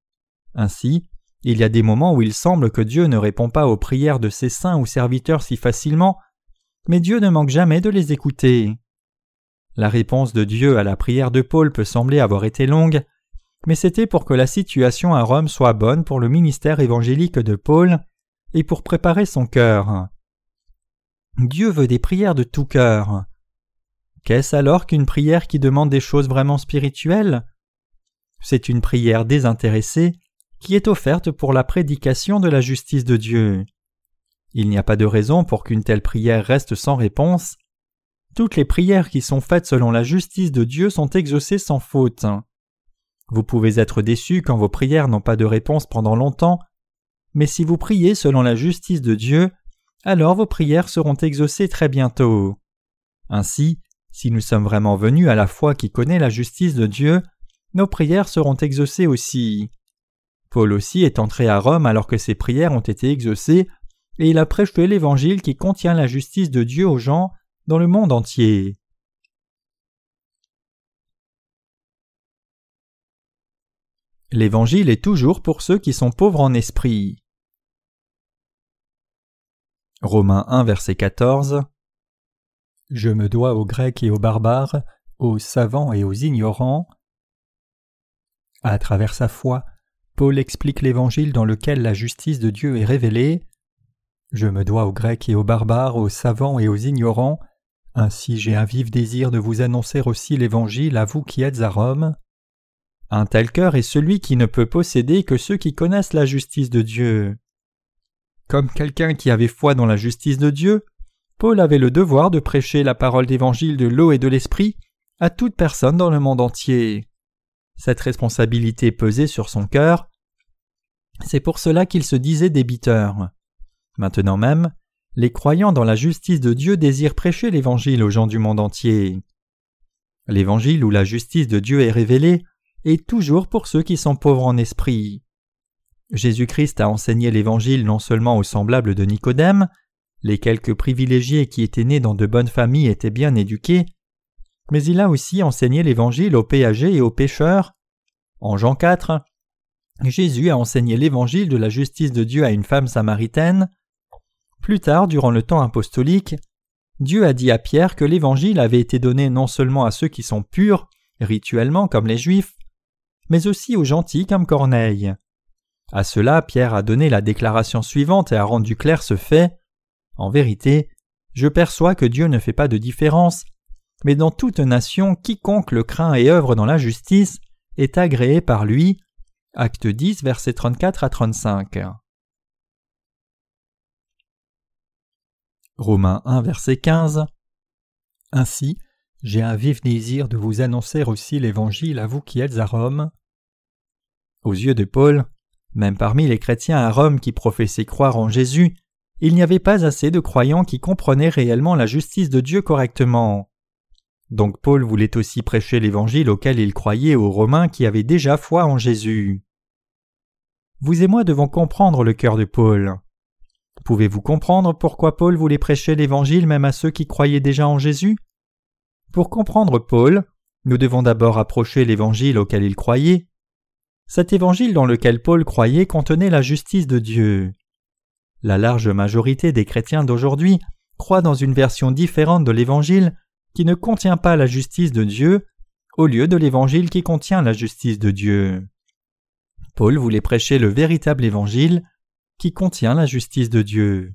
[SPEAKER 1] Ainsi, il y a des moments où il semble que Dieu ne répond pas aux prières de ses saints ou serviteurs si facilement, mais Dieu ne manque jamais de les écouter. La réponse de Dieu à la prière de Paul peut sembler avoir été longue, mais c'était pour que la situation à Rome soit bonne pour le ministère évangélique de Paul et pour préparer son cœur. Dieu veut des prières de tout cœur. Qu'est-ce alors qu'une prière qui demande des choses vraiment spirituelles? C'est une prière désintéressée qui est offerte pour la prédication de la justice de Dieu. Il n'y a pas de raison pour qu'une telle prière reste sans réponse. Toutes les prières qui sont faites selon la justice de Dieu sont exaucées sans faute. Vous pouvez être déçu quand vos prières n'ont pas de réponse pendant longtemps, mais si vous priez selon la justice de Dieu, alors vos prières seront exaucées très bientôt. Ainsi, si nous sommes vraiment venus à la foi qui connaît la justice de Dieu, nos prières seront exaucées aussi. Paul aussi est entré à Rome alors que ses prières ont été exaucées, et il a prêché l'évangile qui contient la justice de Dieu aux gens dans le monde entier. L'Évangile est toujours pour ceux qui sont pauvres en esprit. Romains 1 verset 14 Je me dois aux Grecs et aux barbares, aux savants et aux ignorants. À travers sa foi, Paul explique l'Évangile dans lequel la justice de Dieu est révélée. Je me dois aux Grecs et aux barbares, aux savants et aux ignorants, ainsi j'ai un vif désir de vous annoncer aussi l'Évangile à vous qui êtes à Rome. Un tel cœur est celui qui ne peut posséder que ceux qui connaissent la justice de Dieu. Comme quelqu'un qui avait foi dans la justice de Dieu, Paul avait le devoir de prêcher la parole d'évangile de l'eau et de l'esprit à toute personne dans le monde entier. Cette responsabilité pesait sur son cœur. C'est pour cela qu'il se disait débiteur. Maintenant même, les croyants dans la justice de Dieu désirent prêcher l'Évangile aux gens du monde entier. L'Évangile où la justice de Dieu est révélée et toujours pour ceux qui sont pauvres en esprit. Jésus-Christ a enseigné l'Évangile non seulement aux semblables de Nicodème, les quelques privilégiés qui étaient nés dans de bonnes familles étaient bien éduqués, mais il a aussi enseigné l'Évangile aux péagers et aux pécheurs. En Jean 4, Jésus a enseigné l'Évangile de la justice de Dieu à une femme samaritaine. Plus tard, durant le temps apostolique, Dieu a dit à Pierre que l'Évangile avait été donné non seulement à ceux qui sont purs, rituellement comme les Juifs, mais aussi aux gentils comme Corneille. À cela, Pierre a donné la déclaration suivante et a rendu clair ce fait. En vérité, je perçois que Dieu ne fait pas de différence, mais dans toute nation, quiconque le craint et œuvre dans la justice est agréé par lui. Acte 10, versets 34 à 35. Romains 1, verset 15. Ainsi, j'ai un vif désir de vous annoncer aussi l'Évangile à vous qui êtes à Rome. Aux yeux de Paul, même parmi les chrétiens à Rome qui professaient croire en Jésus, il n'y avait pas assez de croyants qui comprenaient réellement la justice de Dieu correctement. Donc Paul voulait aussi prêcher l'Évangile auquel il croyait aux Romains qui avaient déjà foi en Jésus. Vous et moi devons comprendre le cœur de Paul. Pouvez-vous comprendre pourquoi Paul voulait prêcher l'Évangile même à ceux qui croyaient déjà en Jésus? Pour comprendre Paul, nous devons d'abord approcher l'Évangile auquel il croyait. Cet Évangile dans lequel Paul croyait contenait la justice de Dieu. La large majorité des chrétiens d'aujourd'hui croient dans une version différente de l'Évangile qui ne contient pas la justice de Dieu, au lieu de l'Évangile qui contient la justice de Dieu. Paul voulait prêcher le véritable Évangile qui contient la justice de Dieu.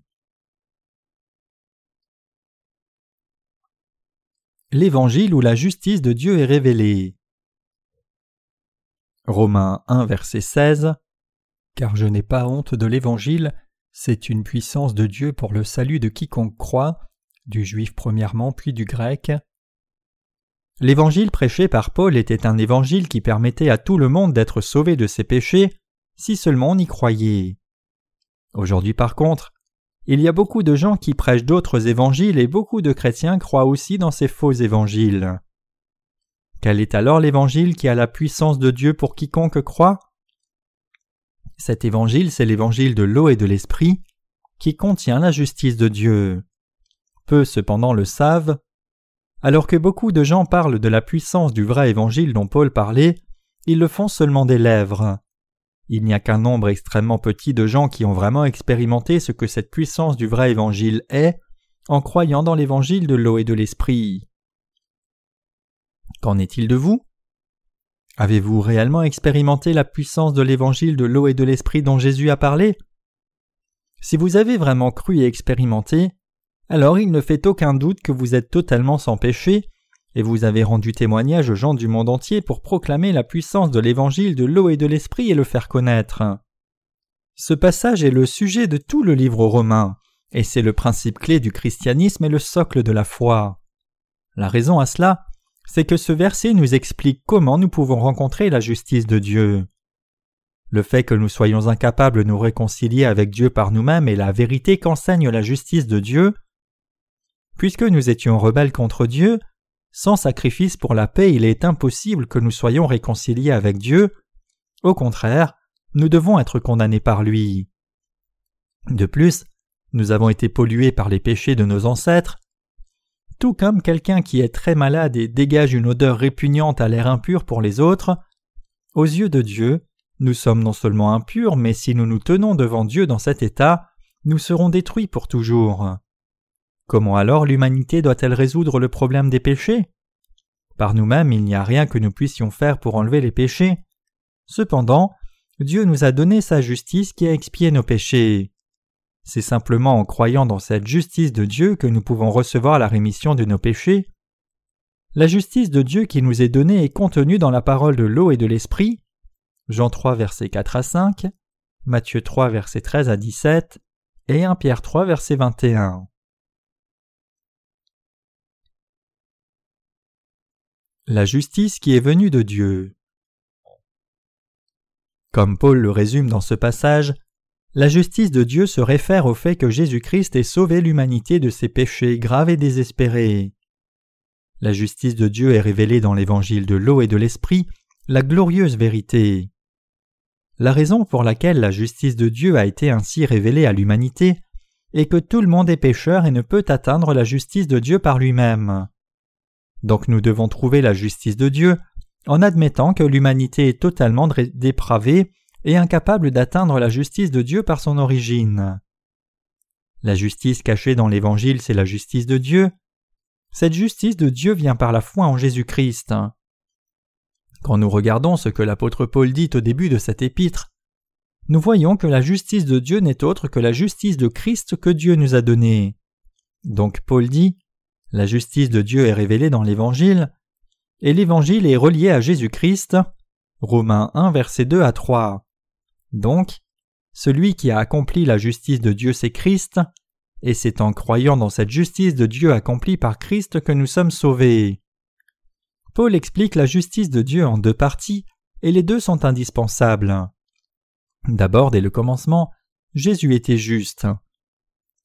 [SPEAKER 1] L'Évangile où la justice de Dieu est révélée. Romains 1 verset 16 Car je n'ai pas honte de l'Évangile, c'est une puissance de Dieu pour le salut de quiconque croit, du juif premièrement puis du grec. L'évangile prêché par Paul était un évangile qui permettait à tout le monde d'être sauvé de ses péchés, si seulement on y croyait. Aujourd'hui par contre, il y a beaucoup de gens qui prêchent d'autres évangiles et beaucoup de chrétiens croient aussi dans ces faux évangiles. Quel est alors l'évangile qui a la puissance de Dieu pour quiconque croit? Cet évangile, c'est l'évangile de l'eau et de l'esprit, qui contient la justice de Dieu. Peu cependant le savent. Alors que beaucoup de gens parlent de la puissance du vrai évangile dont Paul parlait, ils le font seulement des lèvres. Il n'y a qu'un nombre extrêmement petit de gens qui ont vraiment expérimenté ce que cette puissance du vrai évangile est, en croyant dans l'évangile de l'eau et de l'esprit. Qu'en est-il de vous? Avez-vous réellement expérimenté la puissance de l'évangile de l'eau et de l'esprit dont Jésus a parlé? Si vous avez vraiment cru et expérimenté, alors il ne fait aucun doute que vous êtes totalement sans péché, et vous avez rendu témoignage aux gens du monde entier pour proclamer la puissance de l'évangile de l'eau et de l'esprit et le faire connaître. Ce passage est le sujet de tout le livre romain, et c'est le principe clé du christianisme et le socle de la foi. La raison à cela, c'est que ce verset nous explique comment nous pouvons rencontrer la justice de Dieu. Le fait que nous soyons incapables de nous réconcilier avec Dieu par nous-mêmes est la vérité qu'enseigne la justice de Dieu. Puisque nous étions rebelles contre Dieu, sans sacrifice pour la paix il est impossible que nous soyons réconciliés avec Dieu. Au contraire, nous devons être condamnés par lui. De plus, nous avons été pollués par les péchés de nos ancêtres, tout comme quelqu'un qui est très malade et dégage une odeur répugnante à l'air impur pour les autres, aux yeux de Dieu, nous sommes non seulement impurs, mais si nous nous tenons devant Dieu dans cet état, nous serons détruits pour toujours. Comment alors l'humanité doit-elle résoudre le problème des péchés? Par nous-mêmes, il n'y a rien que nous puissions faire pour enlever les péchés. Cependant, Dieu nous a donné sa justice qui a expié nos péchés. C'est simplement en croyant dans cette justice de Dieu que nous pouvons recevoir la rémission de nos péchés. La justice de Dieu qui nous est donnée est contenue dans la parole de l'eau et de l'esprit. Jean 3 versets 4 à 5, Matthieu 3 versets 13 à 17 et 1 Pierre 3 verset 21. La justice qui est venue de Dieu. Comme Paul le résume dans ce passage, la justice de Dieu se réfère au fait que Jésus-Christ ait sauvé l'humanité de ses péchés graves et désespérés. La justice de Dieu est révélée dans l'évangile de l'eau et de l'esprit, la glorieuse vérité. La raison pour laquelle la justice de Dieu a été ainsi révélée à l'humanité est que tout le monde est pécheur et ne peut atteindre la justice de Dieu par lui-même. Donc nous devons trouver la justice de Dieu en admettant que l'humanité est totalement dépravée et incapable d'atteindre la justice de Dieu par son origine. La justice cachée dans l'Évangile, c'est la justice de Dieu. Cette justice de Dieu vient par la foi en Jésus-Christ. Quand nous regardons ce que l'apôtre Paul dit au début de cet épître, nous voyons que la justice de Dieu n'est autre que la justice de Christ que Dieu nous a donnée. Donc Paul dit La justice de Dieu est révélée dans l'Évangile, et l'Évangile est relié à Jésus-Christ. Romains 1, versets 2 à 3. Donc, celui qui a accompli la justice de Dieu, c'est Christ, et c'est en croyant dans cette justice de Dieu accomplie par Christ que nous sommes sauvés. Paul explique la justice de Dieu en deux parties, et les deux sont indispensables. D'abord, dès le commencement, Jésus était juste.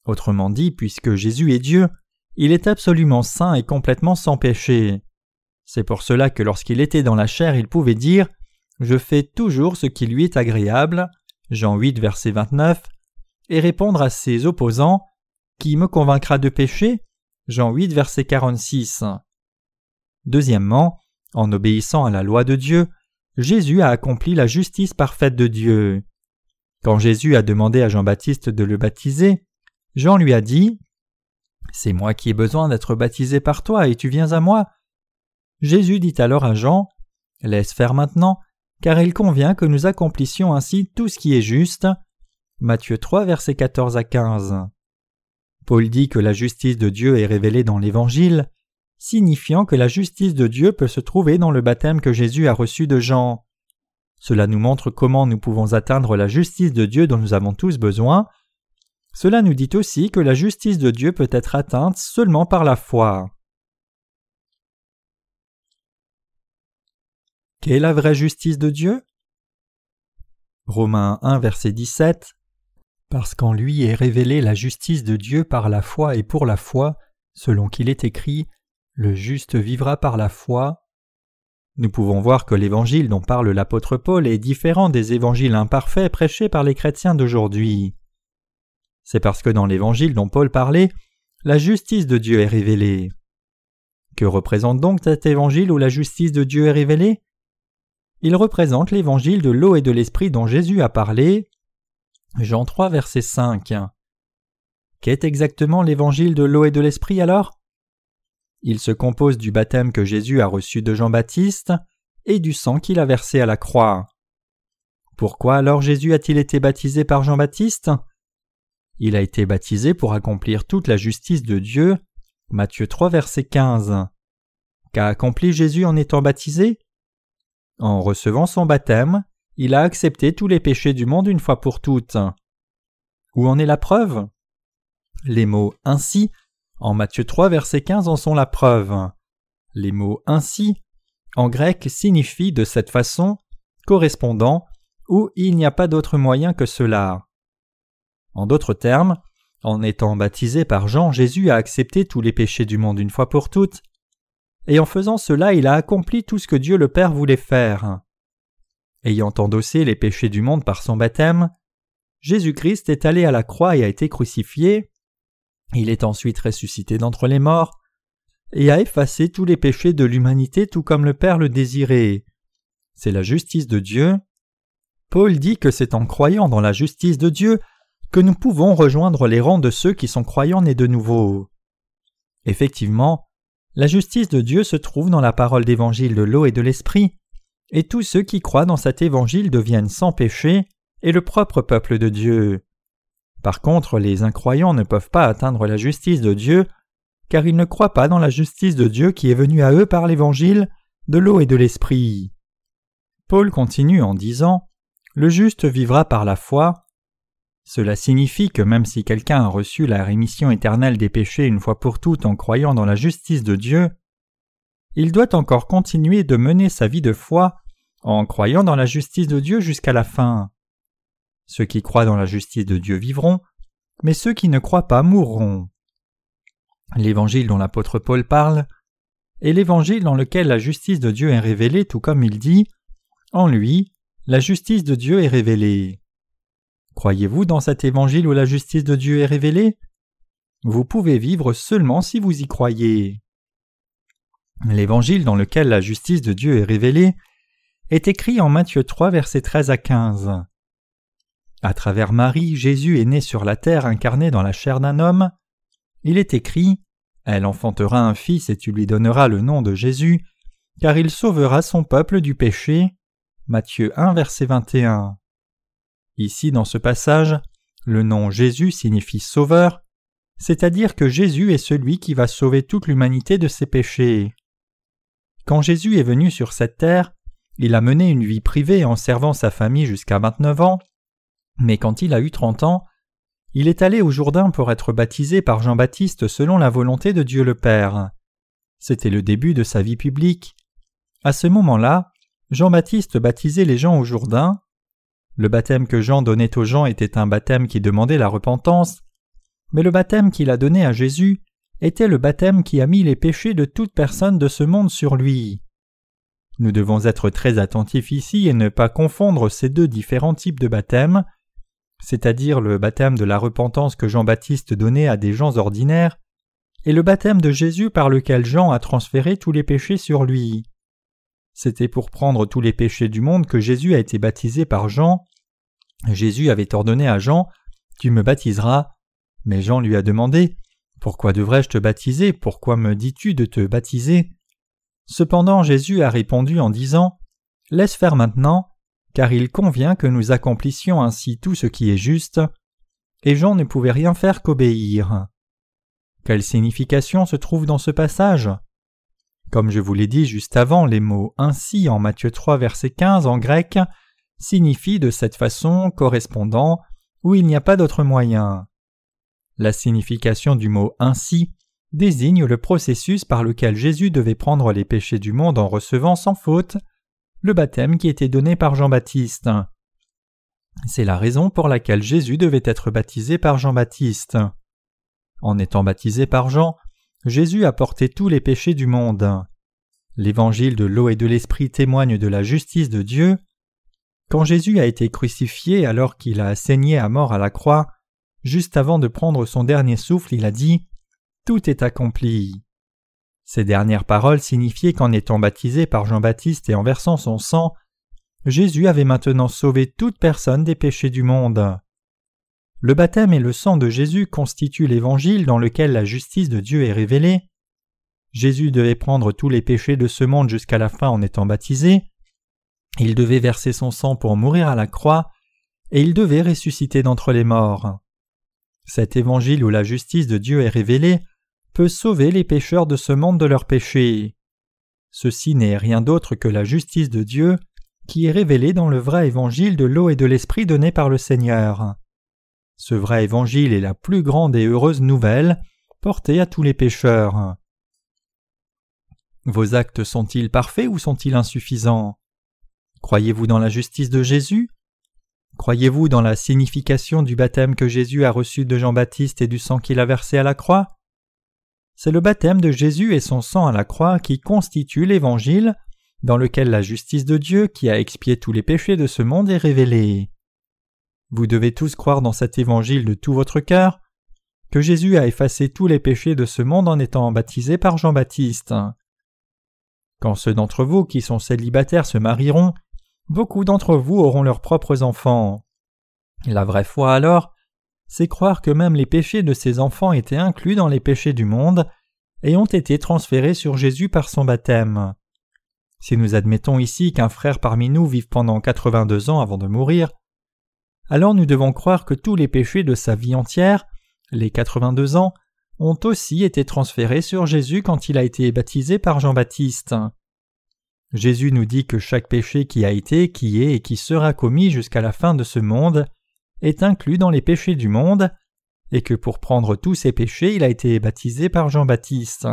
[SPEAKER 1] Autrement dit, puisque Jésus est Dieu, il est absolument saint et complètement sans péché. C'est pour cela que lorsqu'il était dans la chair, il pouvait dire Je fais toujours ce qui lui est agréable, Jean 8, verset 29, et répondre à ses opposants Qui me convaincra de péché? Jean 8, verset 46. Deuxièmement, en obéissant à la loi de Dieu, Jésus a accompli la justice parfaite de Dieu. Quand Jésus a demandé à Jean-Baptiste de le baptiser, Jean lui a dit C'est moi qui ai besoin d'être baptisé par toi et tu viens à moi. Jésus dit alors à Jean Laisse faire maintenant, car il convient que nous accomplissions ainsi tout ce qui est juste. Matthieu 3, versets 14 à 15. Paul dit que la justice de Dieu est révélée dans l'Évangile, signifiant que la justice de Dieu peut se trouver dans le baptême que Jésus a reçu de Jean. Cela nous montre comment nous pouvons atteindre la justice de Dieu dont nous avons tous besoin. Cela nous dit aussi que la justice de Dieu peut être atteinte seulement par la foi. Qu'est la vraie justice de Dieu? Romains 1 verset 17 Parce qu'en lui est révélée la justice de Dieu par la foi et pour la foi, selon qu'il est écrit, Le juste vivra par la foi. Nous pouvons voir que l'évangile dont parle l'apôtre Paul est différent des évangiles imparfaits prêchés par les chrétiens d'aujourd'hui. C'est parce que dans l'évangile dont Paul parlait, la justice de Dieu est révélée. Que représente donc cet évangile où la justice de Dieu est révélée? Il représente l'évangile de l'eau et de l'esprit dont Jésus a parlé. Jean 3, verset 5. Qu'est exactement l'évangile de l'eau et de l'esprit alors? Il se compose du baptême que Jésus a reçu de Jean-Baptiste et du sang qu'il a versé à la croix. Pourquoi alors Jésus a-t-il été baptisé par Jean-Baptiste? Il a été baptisé pour accomplir toute la justice de Dieu. Matthieu 3 verset 15. Qu'a accompli Jésus en étant baptisé? En recevant son baptême, il a accepté tous les péchés du monde une fois pour toutes. Où en est la preuve? Les mots ainsi en Matthieu 3, verset 15 en sont la preuve. Les mots ainsi en grec signifient de cette façon, correspondant, ou il n'y a pas d'autre moyen que cela. En d'autres termes, en étant baptisé par Jean, Jésus a accepté tous les péchés du monde une fois pour toutes, et en faisant cela il a accompli tout ce que Dieu le Père voulait faire. Ayant endossé les péchés du monde par son baptême, Jésus-Christ est allé à la croix et a été crucifié, il est ensuite ressuscité d'entre les morts et a effacé tous les péchés de l'humanité tout comme le Père le désirait. C'est la justice de Dieu. Paul dit que c'est en croyant dans la justice de Dieu que nous pouvons rejoindre les rangs de ceux qui sont croyants nés de nouveau. Effectivement, la justice de Dieu se trouve dans la parole d'évangile de l'eau et de l'esprit, et tous ceux qui croient dans cet évangile deviennent sans péché et le propre peuple de Dieu. Par contre, les incroyants ne peuvent pas atteindre la justice de Dieu, car ils ne croient pas dans la justice de Dieu qui est venue à eux par l'Évangile, de l'eau et de l'Esprit. Paul continue en disant Le juste vivra par la foi. Cela signifie que même si quelqu'un a reçu la rémission éternelle des péchés une fois pour toutes en croyant dans la justice de Dieu, il doit encore continuer de mener sa vie de foi en croyant dans la justice de Dieu jusqu'à la fin. Ceux qui croient dans la justice de Dieu vivront, mais ceux qui ne croient pas mourront. L'évangile dont l'apôtre Paul parle est l'évangile dans lequel la justice de Dieu est révélée, tout comme il dit En lui, la justice de Dieu est révélée. Croyez-vous dans cet évangile où la justice de Dieu est révélée? Vous pouvez vivre seulement si vous y croyez. L'évangile dans lequel la justice de Dieu est révélée est écrit en Matthieu 3, versets 13 à 15. À travers Marie, Jésus est né sur la terre incarné dans la chair d'un homme. Il est écrit Elle enfantera un fils et tu lui donneras le nom de Jésus, car il sauvera son peuple du péché. Matthieu 1 verset 21. Ici dans ce passage, le nom Jésus signifie sauveur, c'est-à-dire que Jésus est celui qui va sauver toute l'humanité de ses péchés. Quand Jésus est venu sur cette terre, il a mené une vie privée en servant sa famille jusqu'à 29 ans, mais quand il a eu 30 ans, il est allé au Jourdain pour être baptisé par Jean-Baptiste selon la volonté de Dieu le Père. C'était le début de sa vie publique. À ce moment-là, Jean-Baptiste baptisait les gens au Jourdain. Le baptême que Jean donnait aux gens était un baptême qui demandait la repentance, mais le baptême qu'il a donné à Jésus était le baptême qui a mis les péchés de toute personne de ce monde sur lui. Nous devons être très attentifs ici et ne pas confondre ces deux différents types de baptême, c'est-à-dire le baptême de la repentance que Jean-Baptiste donnait à des gens ordinaires, et le baptême de Jésus par lequel Jean a transféré tous les péchés sur lui. C'était pour prendre tous les péchés du monde que Jésus a été baptisé par Jean. Jésus avait ordonné à Jean Tu me baptiseras. Mais Jean lui a demandé Pourquoi devrais-je te baptiser? Pourquoi me dis-tu de te baptiser? Cependant Jésus a répondu en disant Laisse faire maintenant, car il convient que nous accomplissions ainsi tout ce qui est juste. Et Jean ne pouvait rien faire qu'obéir. Quelle signification se trouve dans ce passage? Comme je vous l'ai dit juste avant, les mots ainsi en Matthieu 3 verset 15 en grec signifient de cette façon correspondant où il n'y a pas d'autre moyen. La signification du mot ainsi désigne le processus par lequel Jésus devait prendre les péchés du monde en recevant sans faute le baptême qui était donné par Jean-Baptiste. C'est la raison pour laquelle Jésus devait être baptisé par Jean-Baptiste. En étant baptisé par Jean, Jésus a porté tous les péchés du monde. L'évangile de l'eau et de l'esprit témoigne de la justice de Dieu. Quand Jésus a été crucifié alors qu'il a saigné à mort à la croix, juste avant de prendre son dernier souffle, il a dit Tout est accompli. Ces dernières paroles signifiaient qu'en étant baptisé par Jean-Baptiste et en versant son sang, Jésus avait maintenant sauvé toute personne des péchés du monde. Le baptême et le sang de Jésus constituent l'évangile dans lequel la justice de Dieu est révélée. Jésus devait prendre tous les péchés de ce monde jusqu'à la fin en étant baptisé. Il devait verser son sang pour mourir à la croix, et il devait ressusciter d'entre les morts. Cet évangile où la justice de Dieu est révélée peut sauver les pécheurs de ce monde de leurs péchés. Ceci n'est rien d'autre que la justice de Dieu qui est révélée dans le vrai évangile de l'eau et de l'esprit donné par le Seigneur. Ce vrai évangile est la plus grande et heureuse nouvelle portée à tous les pécheurs. Vos actes sont-ils parfaits ou sont-ils insuffisants? Croyez-vous dans la justice de Jésus? Croyez-vous dans la signification du baptême que Jésus a reçu de Jean-Baptiste et du sang qu'il a versé à la croix? C'est le baptême de Jésus et son sang à la croix qui constitue l'Évangile, dans lequel la justice de Dieu qui a expié tous les péchés de ce monde est révélée. Vous devez tous croire dans cet Évangile de tout votre cœur, que Jésus a effacé tous les péchés de ce monde en étant baptisé par Jean-Baptiste. Quand ceux d'entre vous qui sont célibataires se marieront, beaucoup d'entre vous auront leurs propres enfants. La vraie foi alors, c'est croire que même les péchés de ses enfants étaient inclus dans les péchés du monde et ont été transférés sur Jésus par son baptême. Si nous admettons ici qu'un frère parmi nous vive pendant 82 ans avant de mourir, alors nous devons croire que tous les péchés de sa vie entière, les 82 ans, ont aussi été transférés sur Jésus quand il a été baptisé par Jean-Baptiste. Jésus nous dit que chaque péché qui a été, qui est et qui sera commis jusqu'à la fin de ce monde est inclus dans les péchés du monde, et que pour prendre tous ces péchés il a été baptisé par Jean-Baptiste.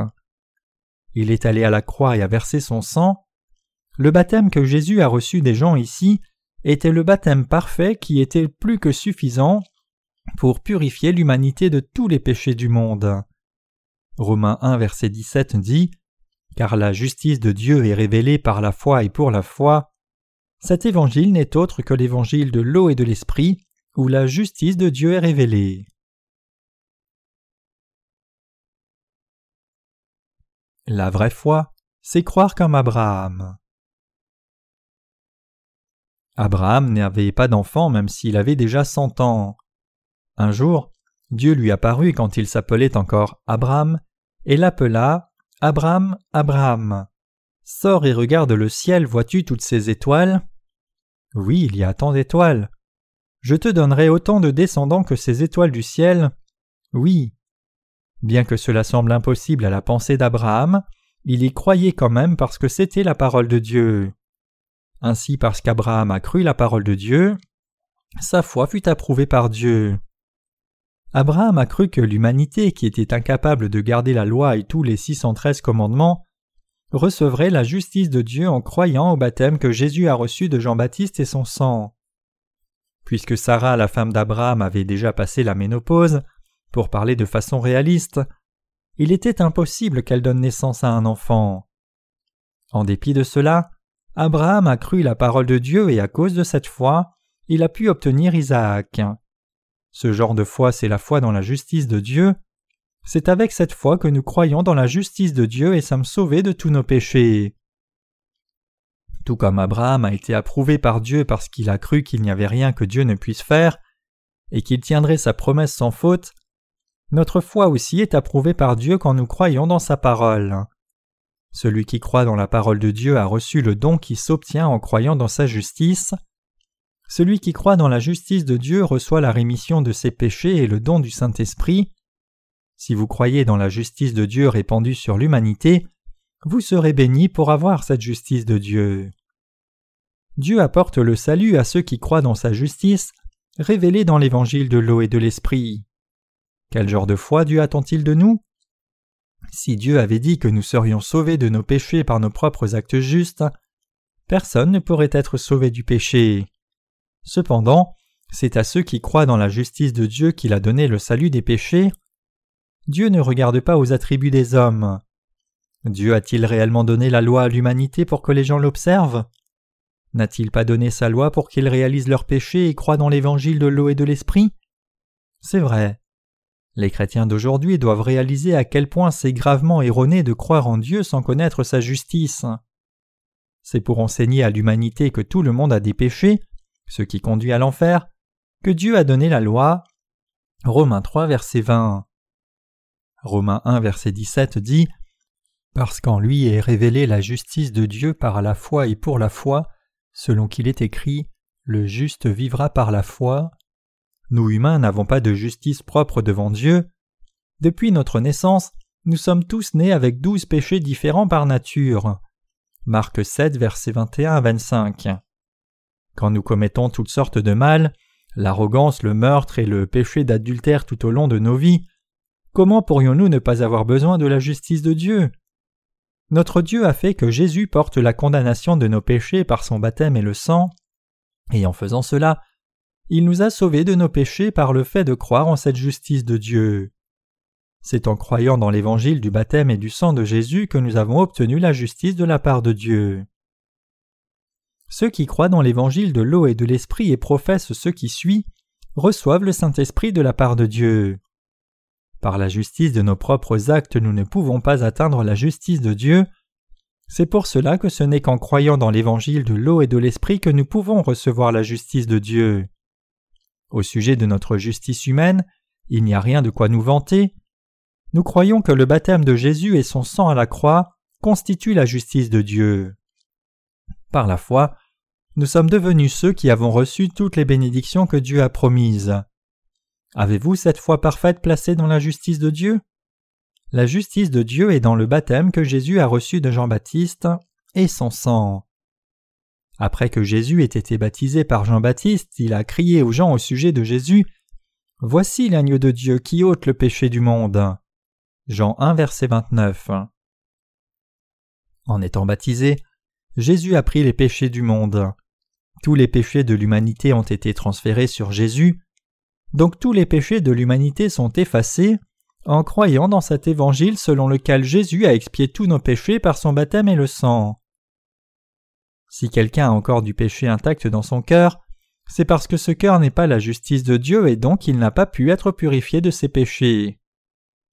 [SPEAKER 1] Il est allé à la croix et a versé son sang. Le baptême que Jésus a reçu des gens ici était le baptême parfait qui était plus que suffisant pour purifier l'humanité de tous les péchés du monde. Romains 1 verset 17 dit Car la justice de Dieu est révélée par la foi et pour la foi. Cet évangile n'est autre que l'évangile de l'eau et de l'esprit, où la justice de Dieu est révélée. La vraie foi, c'est croire comme Abraham. Abraham n'avait pas d'enfant même s'il avait déjà cent ans. Un jour, Dieu lui apparut quand il s'appelait encore Abraham, et l'appela Abraham, Abraham. Sors et regarde le ciel, vois-tu toutes ces étoiles? Oui, il y a tant d'étoiles. Je te donnerai autant de descendants que ces étoiles du ciel. Oui. Bien que cela semble impossible à la pensée d'Abraham, il y croyait quand même parce que c'était la parole de Dieu. Ainsi parce qu'Abraham a cru la parole de Dieu, sa foi fut approuvée par Dieu. Abraham a cru que l'humanité, qui était incapable de garder la loi et tous les 613 commandements, recevrait la justice de Dieu en croyant au baptême que Jésus a reçu de Jean-Baptiste et son sang. Puisque Sarah, la femme d'Abraham, avait déjà passé la ménopause, pour parler de façon réaliste, il était impossible qu'elle donne naissance à un enfant. En dépit de cela, Abraham a cru la parole de Dieu et à cause de cette foi, il a pu obtenir Isaac. Ce genre de foi, c'est la foi dans la justice de Dieu. C'est avec cette foi que nous croyons dans la justice de Dieu et sommes sauvés de tous nos péchés. Tout comme Abraham a été approuvé par Dieu parce qu'il a cru qu'il n'y avait rien que Dieu ne puisse faire, et qu'il tiendrait sa promesse sans faute, notre foi aussi est approuvée par Dieu quand nous croyons dans sa parole. Celui qui croit dans la parole de Dieu a reçu le don qui s'obtient en croyant dans sa justice. Celui qui croit dans la justice de Dieu reçoit la rémission de ses péchés et le don du Saint-Esprit. Si vous croyez dans la justice de Dieu répandue sur l'humanité, vous serez bénis pour avoir cette justice de Dieu. Dieu apporte le salut à ceux qui croient dans sa justice, révélée dans l'évangile de l'eau et de l'esprit. Quel genre de foi Dieu attend-il de nous? Si Dieu avait dit que nous serions sauvés de nos péchés par nos propres actes justes, personne ne pourrait être sauvé du péché. Cependant, c'est à ceux qui croient dans la justice de Dieu qu'il a donné le salut des péchés. Dieu ne regarde pas aux attributs des hommes. Dieu a-t-il réellement donné la loi à l'humanité pour que les gens l'observent? N'a-t-il pas donné sa loi pour qu'ils réalisent leurs péchés et croient dans l'évangile de l'eau et de l'esprit? C'est vrai. Les chrétiens d'aujourd'hui doivent réaliser à quel point c'est gravement erroné de croire en Dieu sans connaître sa justice. C'est pour enseigner à l'humanité que tout le monde a des péchés ce qui conduit à l'enfer, que Dieu a donné la loi. Romains 3, verset 20. Romains 1, verset 17 dit Parce qu'en lui est révélée la justice de Dieu par la foi et pour la foi, selon qu'il est écrit Le juste vivra par la foi. Nous humains n'avons pas de justice propre devant Dieu. Depuis notre naissance, nous sommes tous nés avec douze péchés différents par nature. Marc 7, verset 21 à 25. Quand nous commettons toutes sortes de mal, l'arrogance, le meurtre et le péché d'adultère tout au long de nos vies, comment pourrions-nous ne pas avoir besoin de la justice de Dieu? Notre Dieu a fait que Jésus porte la condamnation de nos péchés par son baptême et le sang, et en faisant cela, il nous a sauvés de nos péchés par le fait de croire en cette justice de Dieu. C'est en croyant dans l'évangile du baptême et du sang de Jésus que nous avons obtenu la justice de la part de Dieu. Ceux qui croient dans l'évangile de l'eau et de l'esprit et professent ce qui suit reçoivent le Saint-Esprit de la part de Dieu. Par la justice de nos propres actes, nous ne pouvons pas atteindre la justice de Dieu. C'est pour cela que ce n'est qu'en croyant dans l'évangile de l'eau et de l'esprit que nous pouvons recevoir la justice de Dieu. Au sujet de notre justice humaine, il n'y a rien de quoi nous vanter. Nous croyons que le baptême de Jésus et son sang à la croix constituent la justice de Dieu. Par la foi, nous sommes devenus ceux qui avons reçu toutes les bénédictions que Dieu a promises. Avez-vous cette foi parfaite placée dans la justice de Dieu? La justice de Dieu est dans le baptême que Jésus a reçu de Jean-Baptiste et son sang. Après que Jésus ait été baptisé par Jean-Baptiste, il a crié aux gens au sujet de Jésus Voici l'agneau de Dieu qui ôte le péché du monde. Jean 1, verset 29. En étant baptisé, Jésus a pris les péchés du monde. Tous les péchés de l'humanité ont été transférés sur Jésus. Donc tous les péchés de l'humanité sont effacés en croyant dans cet évangile selon lequel Jésus a expié tous nos péchés par son baptême et le sang. Si quelqu'un a encore du péché intact dans son cœur, c'est parce que ce cœur n'est pas la justice de Dieu et donc il n'a pas pu être purifié de ses péchés.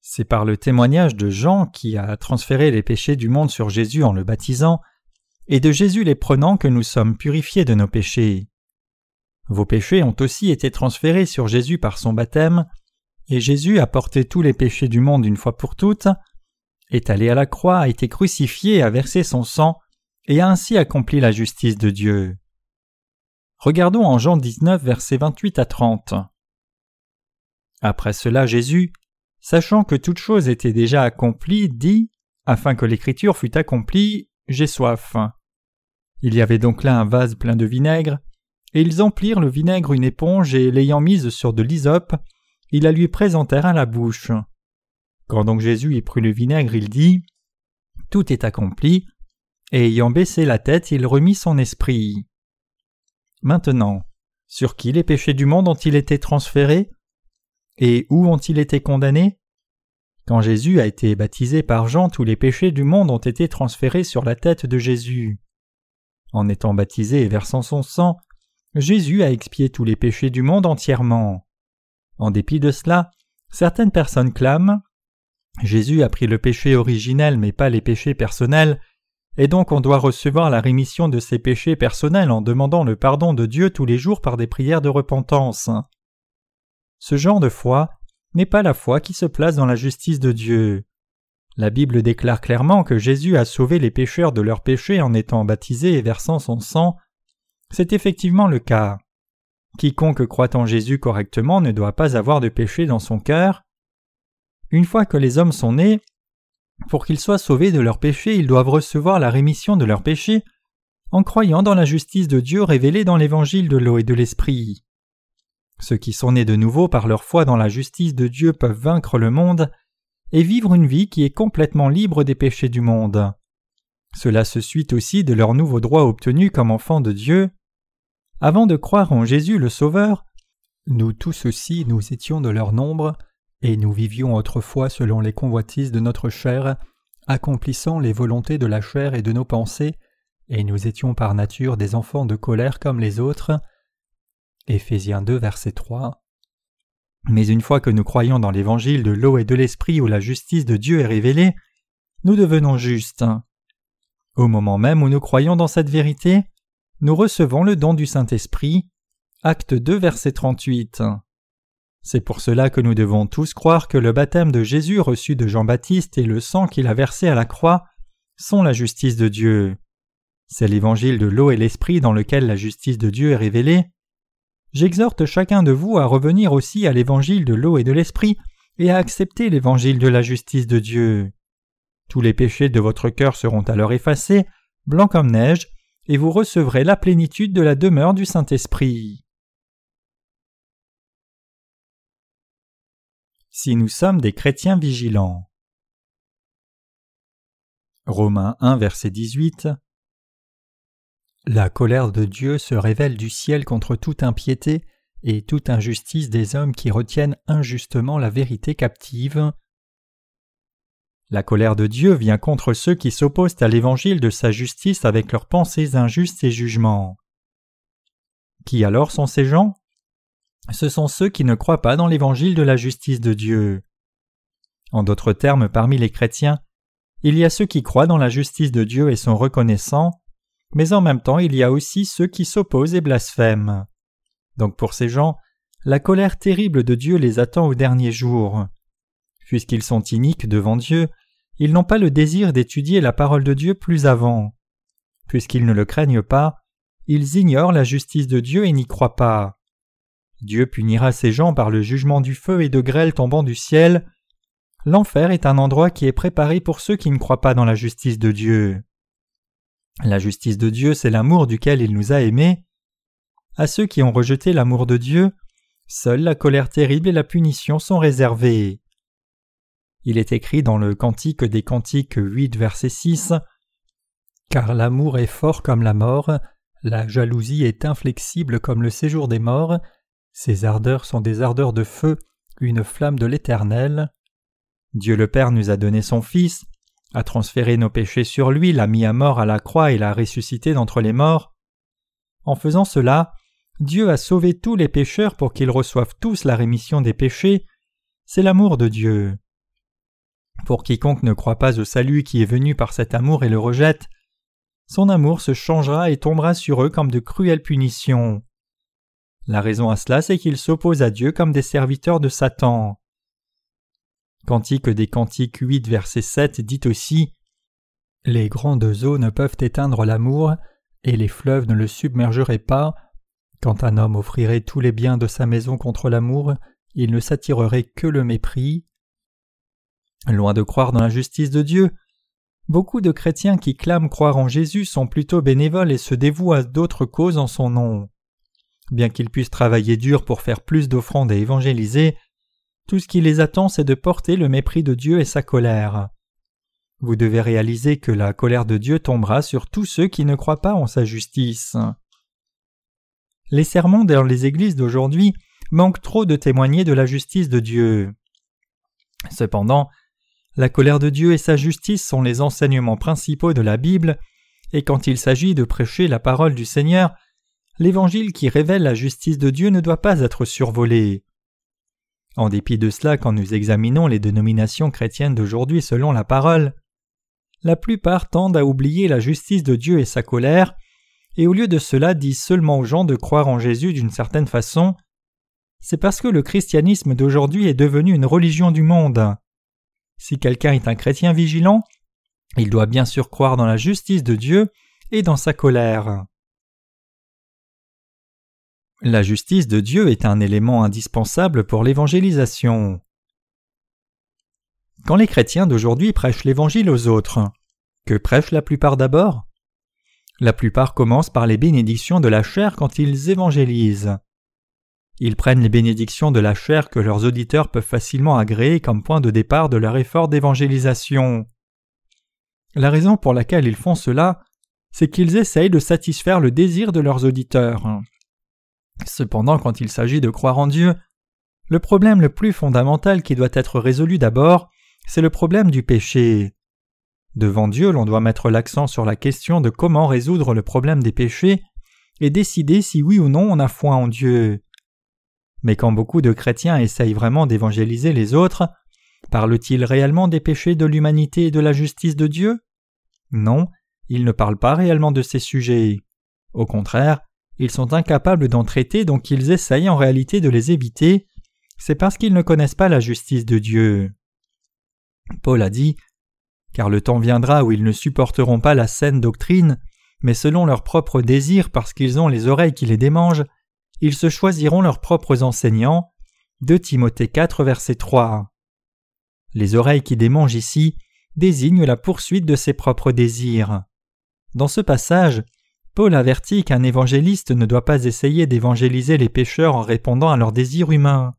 [SPEAKER 1] C'est par le témoignage de Jean qui a transféré les péchés du monde sur Jésus en le baptisant et de Jésus les prenant que nous sommes purifiés de nos péchés. Vos péchés ont aussi été transférés sur Jésus par son baptême, et Jésus a porté tous les péchés du monde une fois pour toutes, est allé à la croix, a été crucifié a versé son sang et a ainsi accompli la justice de Dieu. Regardons en Jean 19, versets 28 à 30. Après cela, Jésus, sachant que toute chose était déjà accomplie, dit, afin que l'écriture fût accomplie, J'ai soif. Il y avait donc là un vase plein de vinaigre, et ils emplirent le vinaigre une éponge et l'ayant mise sur de l'hysope, ils la lui présentèrent à la bouche. Quand donc Jésus y prit le vinaigre, il dit Tout est accompli, et ayant baissé la tête, il remit son esprit. Maintenant, sur qui les péchés du monde ont-ils été transférés? Et où ont-ils été condamnés? Quand Jésus a été baptisé par Jean, tous les péchés du monde ont été transférés sur la tête de Jésus. En étant baptisé et versant son sang, Jésus a expié tous les péchés du monde entièrement. En dépit de cela, certaines personnes clament Jésus a pris le péché originel mais pas les péchés personnels, et donc on doit recevoir la rémission de ses péchés personnels en demandant le pardon de Dieu tous les jours par des prières de repentance. Ce genre de foi n'est pas la foi qui se place dans la justice de Dieu. La Bible déclare clairement que Jésus a sauvé les pécheurs de leurs péchés en étant baptisé et versant son sang. C'est effectivement le cas. Quiconque croit en Jésus correctement ne doit pas avoir de péché dans son cœur. Une fois que les hommes sont nés, pour qu'ils soient sauvés de leurs péchés, ils doivent recevoir la rémission de leurs péchés en croyant dans la justice de Dieu révélée dans l'évangile de l'eau et de l'esprit. Ceux qui sont nés de nouveau par leur foi dans la justice de Dieu peuvent vaincre le monde et vivre une vie qui est complètement libre des péchés du monde. Cela se suit aussi de leur nouveau droit obtenu comme enfants de Dieu. Avant de croire en Jésus le Sauveur, nous tous aussi nous étions de leur nombre, et nous vivions autrefois selon les convoitises de notre chair, accomplissant les volontés de la chair et de nos pensées, et nous étions par nature des enfants de colère comme les autres. Éphésiens 2, verset 3. Mais une fois que nous croyons dans l'évangile de l'eau et de l'esprit où la justice de Dieu est révélée, nous devenons justes. Au moment même où nous croyons dans cette vérité, nous recevons le don du Saint-Esprit. Acte 2, verset 38. C'est pour cela que nous devons tous croire que le baptême de Jésus reçu de Jean-Baptiste et le sang qu'il a versé à la croix sont la justice de Dieu. C'est l'évangile de l'eau et l'esprit dans lequel la justice de Dieu est révélée. J'exhorte chacun de vous à revenir aussi à l'évangile de l'eau et de l'esprit et à accepter l'évangile de la justice de Dieu. Tous les péchés de votre cœur seront alors effacés, blancs comme neige, et vous recevrez la plénitude de la demeure du Saint-Esprit. Si nous sommes des chrétiens vigilants. Romains 1 verset 18 La colère de Dieu se révèle du ciel contre toute impiété et toute injustice des hommes qui retiennent injustement la vérité captive. La colère de Dieu vient contre ceux qui s'opposent à l'évangile de sa justice avec leurs pensées injustes et jugements. Qui alors sont ces gens? Ce sont ceux qui ne croient pas dans l'évangile de la justice de Dieu. En d'autres termes, parmi les chrétiens, il y a ceux qui croient dans la justice de Dieu et sont reconnaissants, mais en même temps il y a aussi ceux qui s'opposent et blasphèment. Donc pour ces gens, la colère terrible de Dieu les attend au dernier jour. Puisqu'ils sont iniques devant Dieu, ils n'ont pas le désir d'étudier la parole de Dieu plus avant. Puisqu'ils ne le craignent pas, ils ignorent la justice de Dieu et n'y croient pas. Dieu punira ces gens par le jugement du feu et de grêle tombant du ciel. L'enfer est un endroit qui est préparé pour ceux qui ne croient pas dans la justice de Dieu. La justice de Dieu, c'est l'amour duquel il nous a aimés. À ceux qui ont rejeté l'amour de Dieu, seule la colère terrible et la punition sont réservées. Il est écrit dans le Cantique des Cantiques 8, verset 6 Car l'amour est fort comme la mort, la jalousie est inflexible comme le séjour des morts, ces ardeurs sont des ardeurs de feu, une flamme de l'Éternel. Dieu le Père nous a donné son Fils, a transféré nos péchés sur lui, l'a mis à mort à la croix et l'a ressuscité d'entre les morts. En faisant cela, Dieu a sauvé tous les pécheurs pour qu'ils reçoivent tous la rémission des péchés. C'est l'amour de Dieu. Pour quiconque ne croit pas au salut qui est venu par cet amour et le rejette, son amour se changera et tombera sur eux comme de cruelles punitions. La raison à cela, c'est qu'ils s'opposent à Dieu comme des serviteurs de Satan. Cantique des Cantiques 8, verset 7 dit aussi Les grandes eaux ne peuvent éteindre l'amour, et les fleuves ne le submergeraient pas. Quand un homme offrirait tous les biens de sa maison contre l'amour, il ne s'attirerait que le mépris. Loin de croire dans la justice de Dieu, beaucoup de chrétiens qui clament croire en Jésus sont plutôt bénévoles et se dévouent à d'autres causes en son nom. Bien qu'ils puissent travailler dur pour faire plus d'offrandes et évangéliser, tout ce qui les attend c'est de porter le mépris de Dieu et sa colère. Vous devez réaliser que la colère de Dieu tombera sur tous ceux qui ne croient pas en sa justice. Les sermons dans les églises d'aujourd'hui manquent trop de témoigner de la justice de Dieu. Cependant, la colère de Dieu et sa justice sont les enseignements principaux de la Bible, et quand il s'agit de prêcher la parole du Seigneur, l'évangile qui révèle la justice de Dieu ne doit pas être survolé. En dépit de cela, quand nous examinons les dénominations chrétiennes d'aujourd'hui selon la parole, la plupart tendent à oublier la justice de Dieu et sa colère, et au lieu de cela disent seulement aux gens de croire en Jésus d'une certaine façon. C'est parce que le christianisme d'aujourd'hui est devenu une religion du monde. Si quelqu'un est un chrétien vigilant, il doit bien sûr croire dans la justice de Dieu et dans sa colère. La justice de Dieu est un élément indispensable pour l'évangélisation. Quand les chrétiens d'aujourd'hui prêchent l'Évangile aux autres, que prêchent la plupart d'abord? La plupart commencent par les bénédictions de la chair quand ils évangélisent. Ils prennent les bénédictions de la chair que leurs auditeurs peuvent facilement agréer comme point de départ de leur effort d'évangélisation. La raison pour laquelle ils font cela, c'est qu'ils essayent de satisfaire le désir de leurs auditeurs. Cependant, quand il s'agit de croire en Dieu, le problème le plus fondamental qui doit être résolu d'abord, c'est le problème du péché. Devant Dieu, l'on doit mettre l'accent sur la question de comment résoudre le problème des péchés et décider si oui ou non on a foi en Dieu. Mais quand beaucoup de chrétiens essayent vraiment d'évangéliser les autres, parlent-ils réellement des péchés de l'humanité et de la justice de Dieu? Non, ils ne parlent pas réellement de ces sujets. Au contraire, ils sont incapables d'en traiter, donc ils essayent en réalité de les éviter. C'est parce qu'ils ne connaissent pas la justice de Dieu. Paul a dit Car le temps viendra où ils ne supporteront pas la saine doctrine, mais selon leurs propres désirs parce qu'ils ont les oreilles qui les démangent, ils se choisiront leurs propres enseignants. 2 Timothée 4, verset 3. Les oreilles qui démangent ici désignent la poursuite de ses propres désirs. Dans ce passage, Paul avertit qu'un évangéliste ne doit pas essayer d'évangéliser les pécheurs en répondant à leurs désirs humains.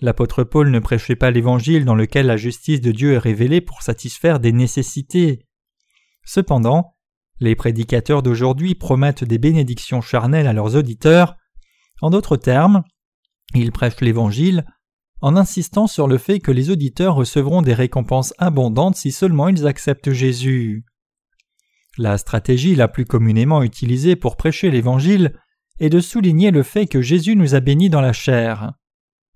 [SPEAKER 1] L'apôtre Paul ne prêchait pas l'évangile dans lequel la justice de Dieu est révélée pour satisfaire des nécessités. Cependant, les prédicateurs d'aujourd'hui promettent des bénédictions charnelles à leurs auditeurs. En d'autres termes, ils prêchent l'Évangile en insistant sur le fait que les auditeurs recevront des récompenses abondantes si seulement ils acceptent Jésus. La stratégie la plus communément utilisée pour prêcher l'Évangile est de souligner le fait que Jésus nous a bénis dans la chair.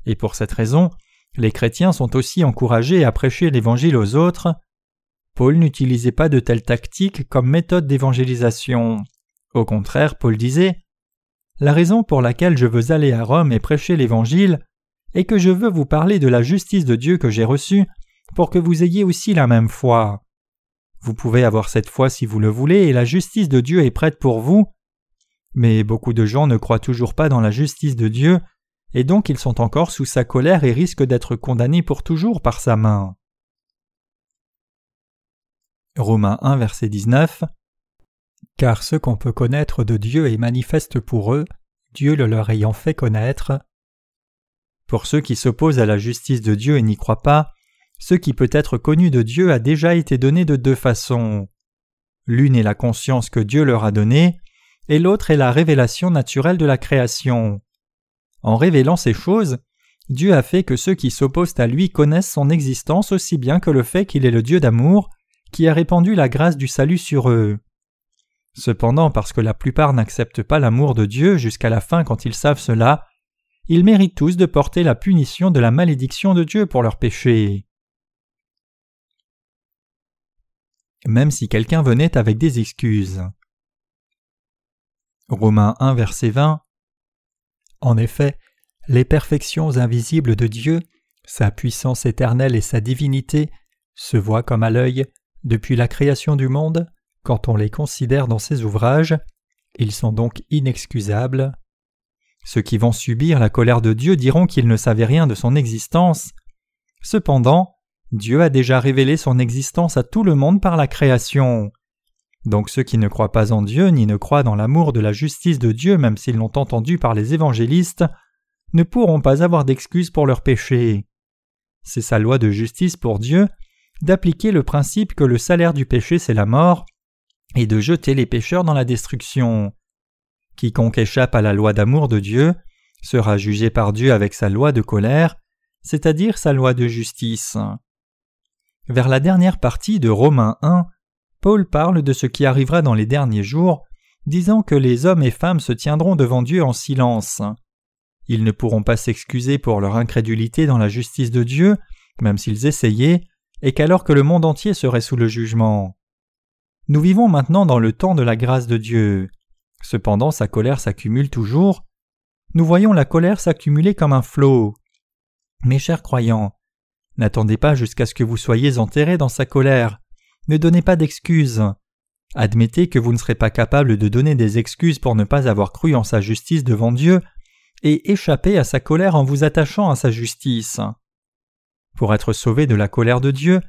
[SPEAKER 1] Et pour cette raison, les chrétiens sont aussi encouragés à prêcher l'Évangile aux autres. Paul n'utilisait pas de telles tactiques comme méthode d'évangélisation. Au contraire, Paul disait La raison pour laquelle je veux aller à Rome et prêcher l'Évangile est que je veux vous parler de la justice de Dieu que j'ai reçue pour que vous ayez aussi la même foi. Vous pouvez avoir cette foi si vous le voulez, et la justice de Dieu est prête pour vous. Mais beaucoup de gens ne croient toujours pas dans la justice de Dieu, et donc ils sont encore sous sa colère et risquent d'être condamnés pour toujours par sa main. Romains 1 verset 19 Car ce qu'on peut connaître de Dieu est manifeste pour eux, Dieu le leur ayant fait connaître. Pour ceux qui s'opposent à la justice de Dieu et n'y croient pas, ce qui peut être connu de Dieu a déjà été donné de deux façons. L'une est la conscience que Dieu leur a donnée, et l'autre est la révélation naturelle de la création. En révélant ces choses, Dieu a fait que ceux qui s'opposent à lui connaissent son existence aussi bien que le fait qu'il est le Dieu d'amour, qui a répandu la grâce du salut sur eux. Cependant, parce que la plupart n'acceptent pas l'amour de Dieu jusqu'à la fin quand ils savent cela, ils méritent tous de porter la punition de la malédiction de Dieu pour leurs péchés. Même si quelqu'un venait avec des excuses. Romains 1 verset 20 En effet, les perfections invisibles de Dieu, sa puissance éternelle et sa divinité, se voient comme à l'œil, depuis la création du monde, quand on les considère dans ses ouvrages, ils sont donc inexcusables. Ceux qui vont subir la colère de Dieu diront qu'ils ne savaient rien de son existence. Cependant, Dieu a déjà révélé son existence à tout le monde par la création. Donc ceux qui ne croient pas en Dieu ni ne croient dans l'amour de la justice de Dieu même s'ils l'ont entendu par les évangélistes, ne pourront pas avoir d'excuses pour leurs péchés. C'est sa loi de justice pour Dieu d'appliquer le principe que le salaire du péché c'est la mort et de jeter les pécheurs dans la destruction. Quiconque échappe à la loi d'amour de Dieu sera jugé par Dieu avec sa loi de colère, c'est-à-dire sa loi de justice. Vers la dernière partie de Romains 1, Paul parle de ce qui arrivera dans les derniers jours, disant que les hommes et femmes se tiendront devant Dieu en silence. Ils ne pourront pas s'excuser pour leur incrédulité dans la justice de Dieu, même s'ils essayaient, et qu'alors que le monde entier serait sous le jugement. Nous vivons maintenant dans le temps de la grâce de Dieu. Cependant sa colère s'accumule toujours. Nous voyons la colère s'accumuler comme un flot. Mes chers croyants, n'attendez pas jusqu'à ce que vous soyez enterrés dans sa colère. Ne donnez pas d'excuses. Admettez que vous ne serez pas capable de donner des excuses pour ne pas avoir cru en sa justice devant Dieu et échapper à sa colère en vous attachant à sa justice. Pour être sauvé de la colère de Dieu,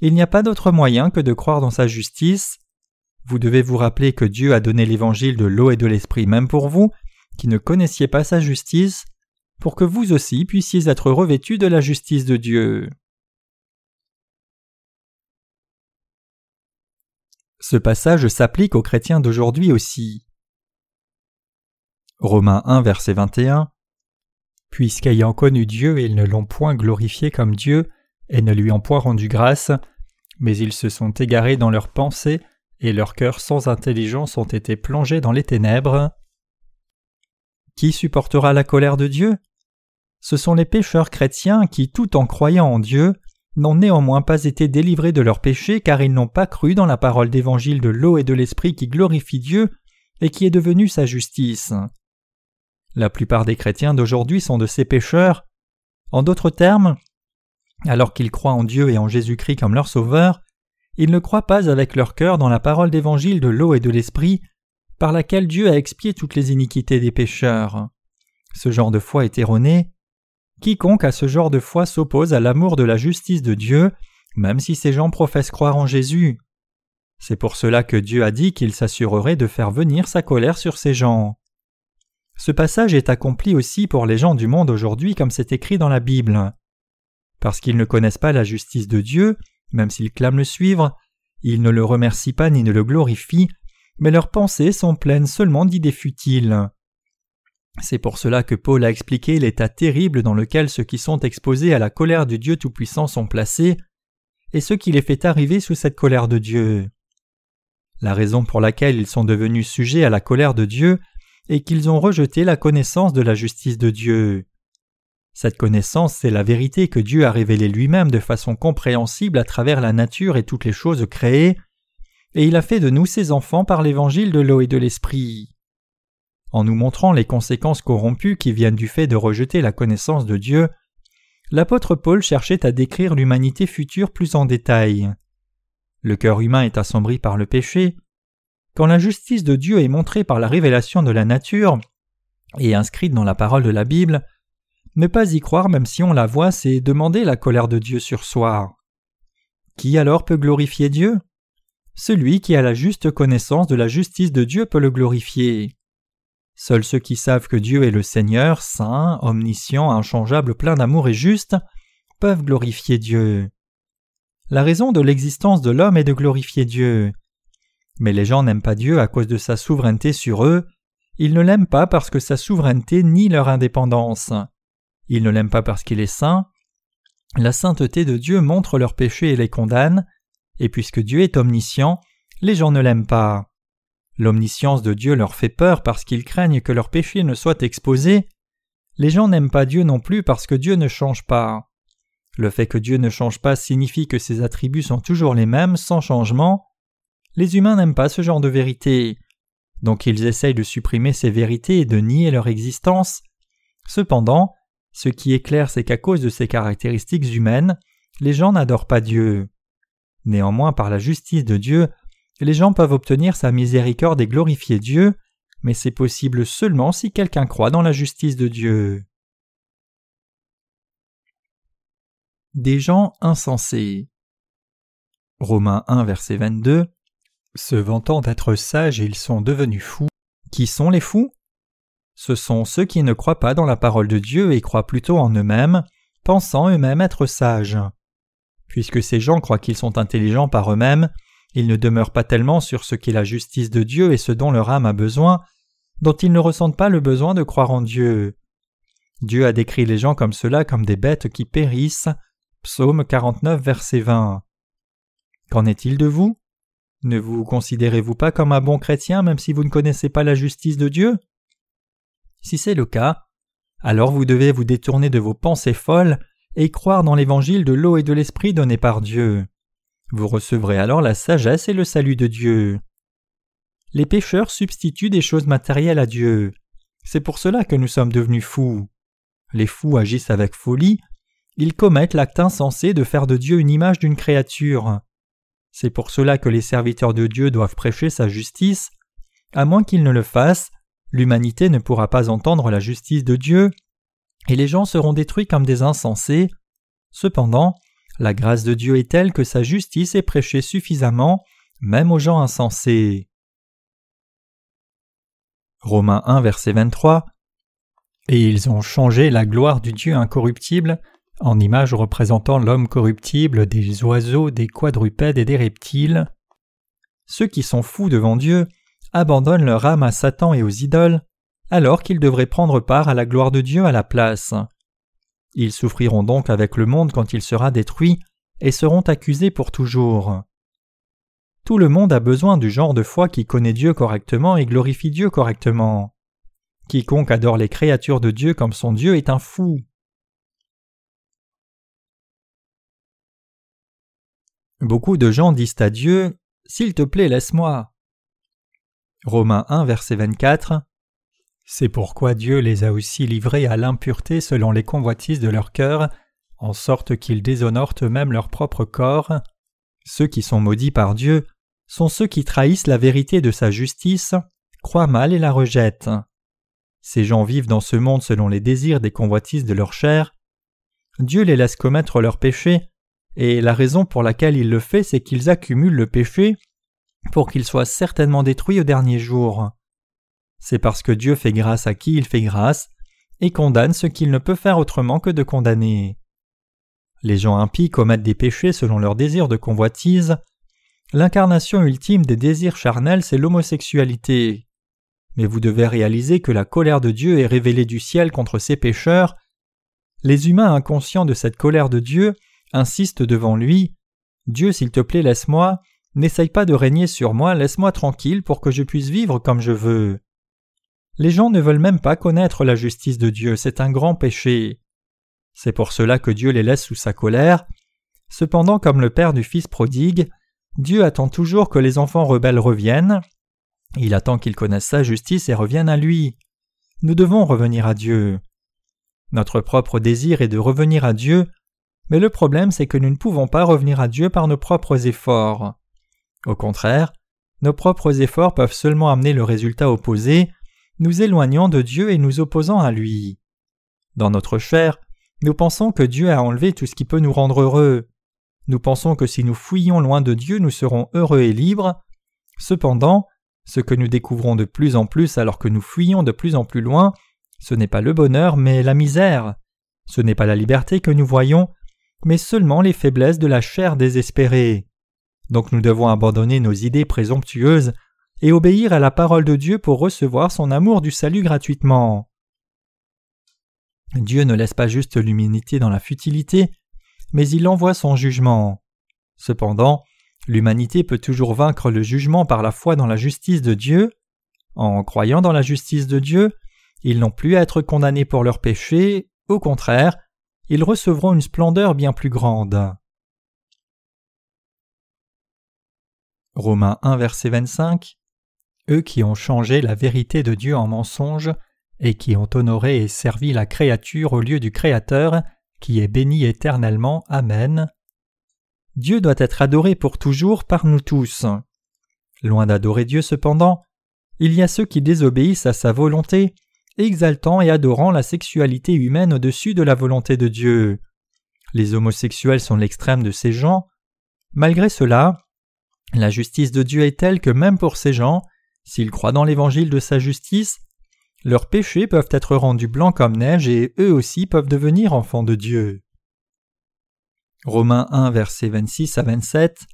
[SPEAKER 1] il n'y a pas d'autre moyen que de croire dans sa justice. Vous devez vous rappeler que Dieu a donné l'évangile de l'eau et de l'esprit même pour vous, qui ne connaissiez pas sa justice, pour que vous aussi puissiez être revêtus de la justice de Dieu. Ce passage s'applique aux chrétiens d'aujourd'hui aussi. Romains 1 verset 21 Puisqu'ayant connu Dieu, ils ne l'ont point glorifié comme Dieu, et ne lui ont point rendu grâce, mais ils se sont égarés dans leurs pensées, et leurs cœurs sans intelligence ont été plongés dans les ténèbres. Qui supportera la colère de Dieu? Ce sont les pécheurs chrétiens qui, tout en croyant en Dieu, n'ont néanmoins pas été délivrés de leurs péchés car ils n'ont pas cru dans la parole d'évangile de l'eau et de l'esprit qui glorifie Dieu et qui est devenue sa justice. La plupart des chrétiens d'aujourd'hui sont de ces pécheurs. En d'autres termes, alors qu'ils croient en Dieu et en Jésus-Christ comme leur Sauveur, ils ne croient pas avec leur cœur dans la parole d'évangile de l'eau et de l'esprit, par laquelle Dieu a expié toutes les iniquités des pécheurs. Ce genre de foi est erroné. Quiconque a ce genre de foi s'oppose à l'amour de la justice de Dieu, même si ces gens professent croire en Jésus. C'est pour cela que Dieu a dit qu'il s'assurerait de faire venir sa colère sur ces gens. Ce passage est accompli aussi pour les gens du monde aujourd'hui comme c'est écrit dans la Bible. Parce qu'ils ne connaissent pas la justice de Dieu, même s'ils clament le suivre, ils ne le remercient pas ni ne le glorifient, mais leurs pensées sont pleines seulement d'idées futiles. C'est pour cela que Paul a expliqué l'état terrible dans lequel ceux qui sont exposés à la colère du Dieu Tout-Puissant sont placés, et ce qui les fait arriver sous cette colère de Dieu. La raison pour laquelle ils sont devenus sujets à la colère de Dieu et qu'ils ont rejeté la connaissance de la justice de Dieu. Cette connaissance, c'est la vérité que Dieu a révélée lui-même de façon compréhensible à travers la nature et toutes les choses créées, et il a fait de nous ses enfants par l'évangile de l'eau et de l'esprit. En nous montrant les conséquences corrompues qui viennent du fait de rejeter la connaissance de Dieu, l'apôtre Paul cherchait à décrire l'humanité future plus en détail. Le cœur humain est assombri par le péché, quand la justice de Dieu est montrée par la révélation de la nature et inscrite dans la parole de la Bible, ne pas y croire même si on la voit, c'est demander la colère de Dieu sur soi. Qui alors peut glorifier Dieu? Celui qui a la juste connaissance de la justice de Dieu peut le glorifier. Seuls ceux qui savent que Dieu est le Seigneur, saint, omniscient, inchangeable, plein d'amour et juste, peuvent glorifier Dieu. La raison de l'existence de l'homme est de glorifier Dieu. Mais les gens n'aiment pas Dieu à cause de sa souveraineté sur eux, ils ne l'aiment pas parce que sa souveraineté nie leur indépendance. Ils ne l'aiment pas parce qu'il est saint. La sainteté de Dieu montre leurs péchés et les condamne, et puisque Dieu est omniscient, les gens ne l'aiment pas. L'omniscience de Dieu leur fait peur parce qu'ils craignent que leurs péchés ne soient exposés. Les gens n'aiment pas Dieu non plus parce que Dieu ne change pas. Le fait que Dieu ne change pas signifie que ses attributs sont toujours les mêmes sans changement, les humains n'aiment pas ce genre de vérité. Donc ils essayent de supprimer ces vérités et de nier leur existence. Cependant, ce qui est clair, c'est qu'à cause de ces caractéristiques humaines, les gens n'adorent pas Dieu. Néanmoins, par la justice de Dieu, les gens peuvent obtenir sa miséricorde et glorifier Dieu, mais c'est possible seulement si quelqu'un croit dans la justice de Dieu. Des gens insensés. Romains 1 verset 22 Se vantant d'être sages, ils sont devenus fous. Qui sont les fous? Ce sont ceux qui ne croient pas dans la parole de Dieu et croient plutôt en eux-mêmes, pensant eux-mêmes être sages. Puisque ces gens croient qu'ils sont intelligents par eux-mêmes, ils ne demeurent pas tellement sur ce qu'est la justice de Dieu et ce dont leur âme a besoin, dont ils ne ressentent pas le besoin de croire en Dieu. Dieu a décrit les gens comme cela comme des bêtes qui périssent. Psaume 49, verset 20. Qu'en est-il de vous? Ne vous considérez-vous pas comme un bon chrétien même si vous ne connaissez pas la justice de Dieu? Si c'est le cas, alors vous devez vous détourner de vos pensées folles et croire dans l'évangile de l'eau et de l'esprit donné par Dieu. Vous recevrez alors la sagesse et le salut de Dieu. Les pécheurs substituent des choses matérielles à Dieu. C'est pour cela que nous sommes devenus fous. Les fous agissent avec folie, ils commettent l'acte insensé de faire de Dieu une image d'une créature. C'est pour cela que les serviteurs de Dieu doivent prêcher sa justice. À moins qu'ils ne le fassent, l'humanité ne pourra pas entendre la justice de Dieu, et les gens seront détruits comme des insensés. Cependant, la grâce de Dieu est telle que sa justice est prêchée suffisamment, même aux gens insensés. Romains 1 verset 23 Et ils ont changé la gloire du Dieu incorruptible en image représentant l'homme corruptible, des oiseaux, des quadrupèdes et des reptiles. Ceux qui sont fous devant Dieu abandonnent leur âme à Satan et aux idoles, alors qu'ils devraient prendre part à la gloire de Dieu à la place. Ils souffriront donc avec le monde quand il sera détruit et seront accusés pour toujours. Tout le monde a besoin du genre de foi qui connaît Dieu correctement et glorifie Dieu correctement. Quiconque adore les créatures de Dieu comme son Dieu est un fou. Beaucoup de gens disent à Dieu S'il te plaît, laisse-moi. Romains 1, verset 24 c'est pourquoi Dieu les a aussi livrés à l'impureté selon les convoitises de leur cœur, en sorte qu'ils déshonorent eux-mêmes leur propre corps. Ceux qui sont maudits par Dieu sont ceux qui trahissent la vérité de sa justice, croient mal et la rejettent. Ces gens vivent dans ce monde selon les désirs des convoitises de leur chair. Dieu les laisse commettre leurs péchés, et la raison pour laquelle il le fait, c'est qu'ils accumulent le péché pour qu'ils soient certainement détruits au dernier jour. C'est parce que Dieu fait grâce à qui il fait grâce, et condamne ce qu'il ne peut faire autrement que de condamner. Les gens impies commettent des péchés selon leurs désirs de convoitise. L'incarnation ultime des désirs charnels, c'est l'homosexualité. Mais vous devez réaliser que la colère de Dieu est révélée du ciel contre ces pécheurs. Les humains inconscients de cette colère de Dieu insistent devant lui Dieu, s'il te plaît, laisse-moi, n'essaye pas de régner sur moi, laisse-moi tranquille pour que je puisse vivre comme je veux. Les gens ne veulent même pas connaître la justice de Dieu, c'est un grand péché. C'est pour cela que Dieu les laisse sous sa colère. Cependant, comme le Père du Fils prodigue, Dieu attend toujours que les enfants rebelles reviennent. Il attend qu'ils connaissent sa justice et reviennent à lui. Nous devons revenir à Dieu. Notre propre désir est de revenir à Dieu, mais le problème c'est que nous ne pouvons pas revenir à Dieu par nos propres efforts. Au contraire, nos propres efforts peuvent seulement amener le résultat opposé, nous éloignant de Dieu et nous opposant à lui. Dans notre chair, nous pensons que Dieu a enlevé tout ce qui peut nous rendre heureux. Nous pensons que si nous fouillons loin de Dieu, nous serons heureux et libres. Cependant, ce que nous découvrons de plus en plus alors que nous fuyons de plus en plus loin, ce n'est pas le bonheur, mais la misère. Ce n'est pas la liberté que nous voyons, mais seulement les faiblesses de la chair désespérée. Donc nous devons abandonner nos idées présomptueuses et obéir à la parole de Dieu pour recevoir son amour du salut gratuitement. Dieu ne laisse pas juste l'humanité dans la futilité, mais il envoie son jugement. Cependant, l'humanité peut toujours vaincre le jugement par la foi dans la justice de Dieu. En croyant dans la justice de Dieu, ils n'ont plus à être condamnés pour leurs péchés, au contraire, ils recevront une splendeur bien plus grande. Romains 1 verset 25 qui ont changé la vérité de Dieu en mensonge, et qui ont honoré et servi la créature au lieu du Créateur, qui est béni éternellement. Amen. Dieu doit être adoré pour toujours par nous tous. Loin d'adorer Dieu cependant, il y a ceux qui désobéissent à sa volonté, exaltant et adorant la sexualité humaine au-dessus de la volonté de Dieu. Les homosexuels sont l'extrême de ces gens. Malgré cela, la justice de Dieu est telle que même pour ces gens, s'ils croient dans l'évangile de sa justice, leurs péchés peuvent être rendus blancs comme neige et eux aussi peuvent devenir enfants de Dieu. Romains 1 versets 26 à 27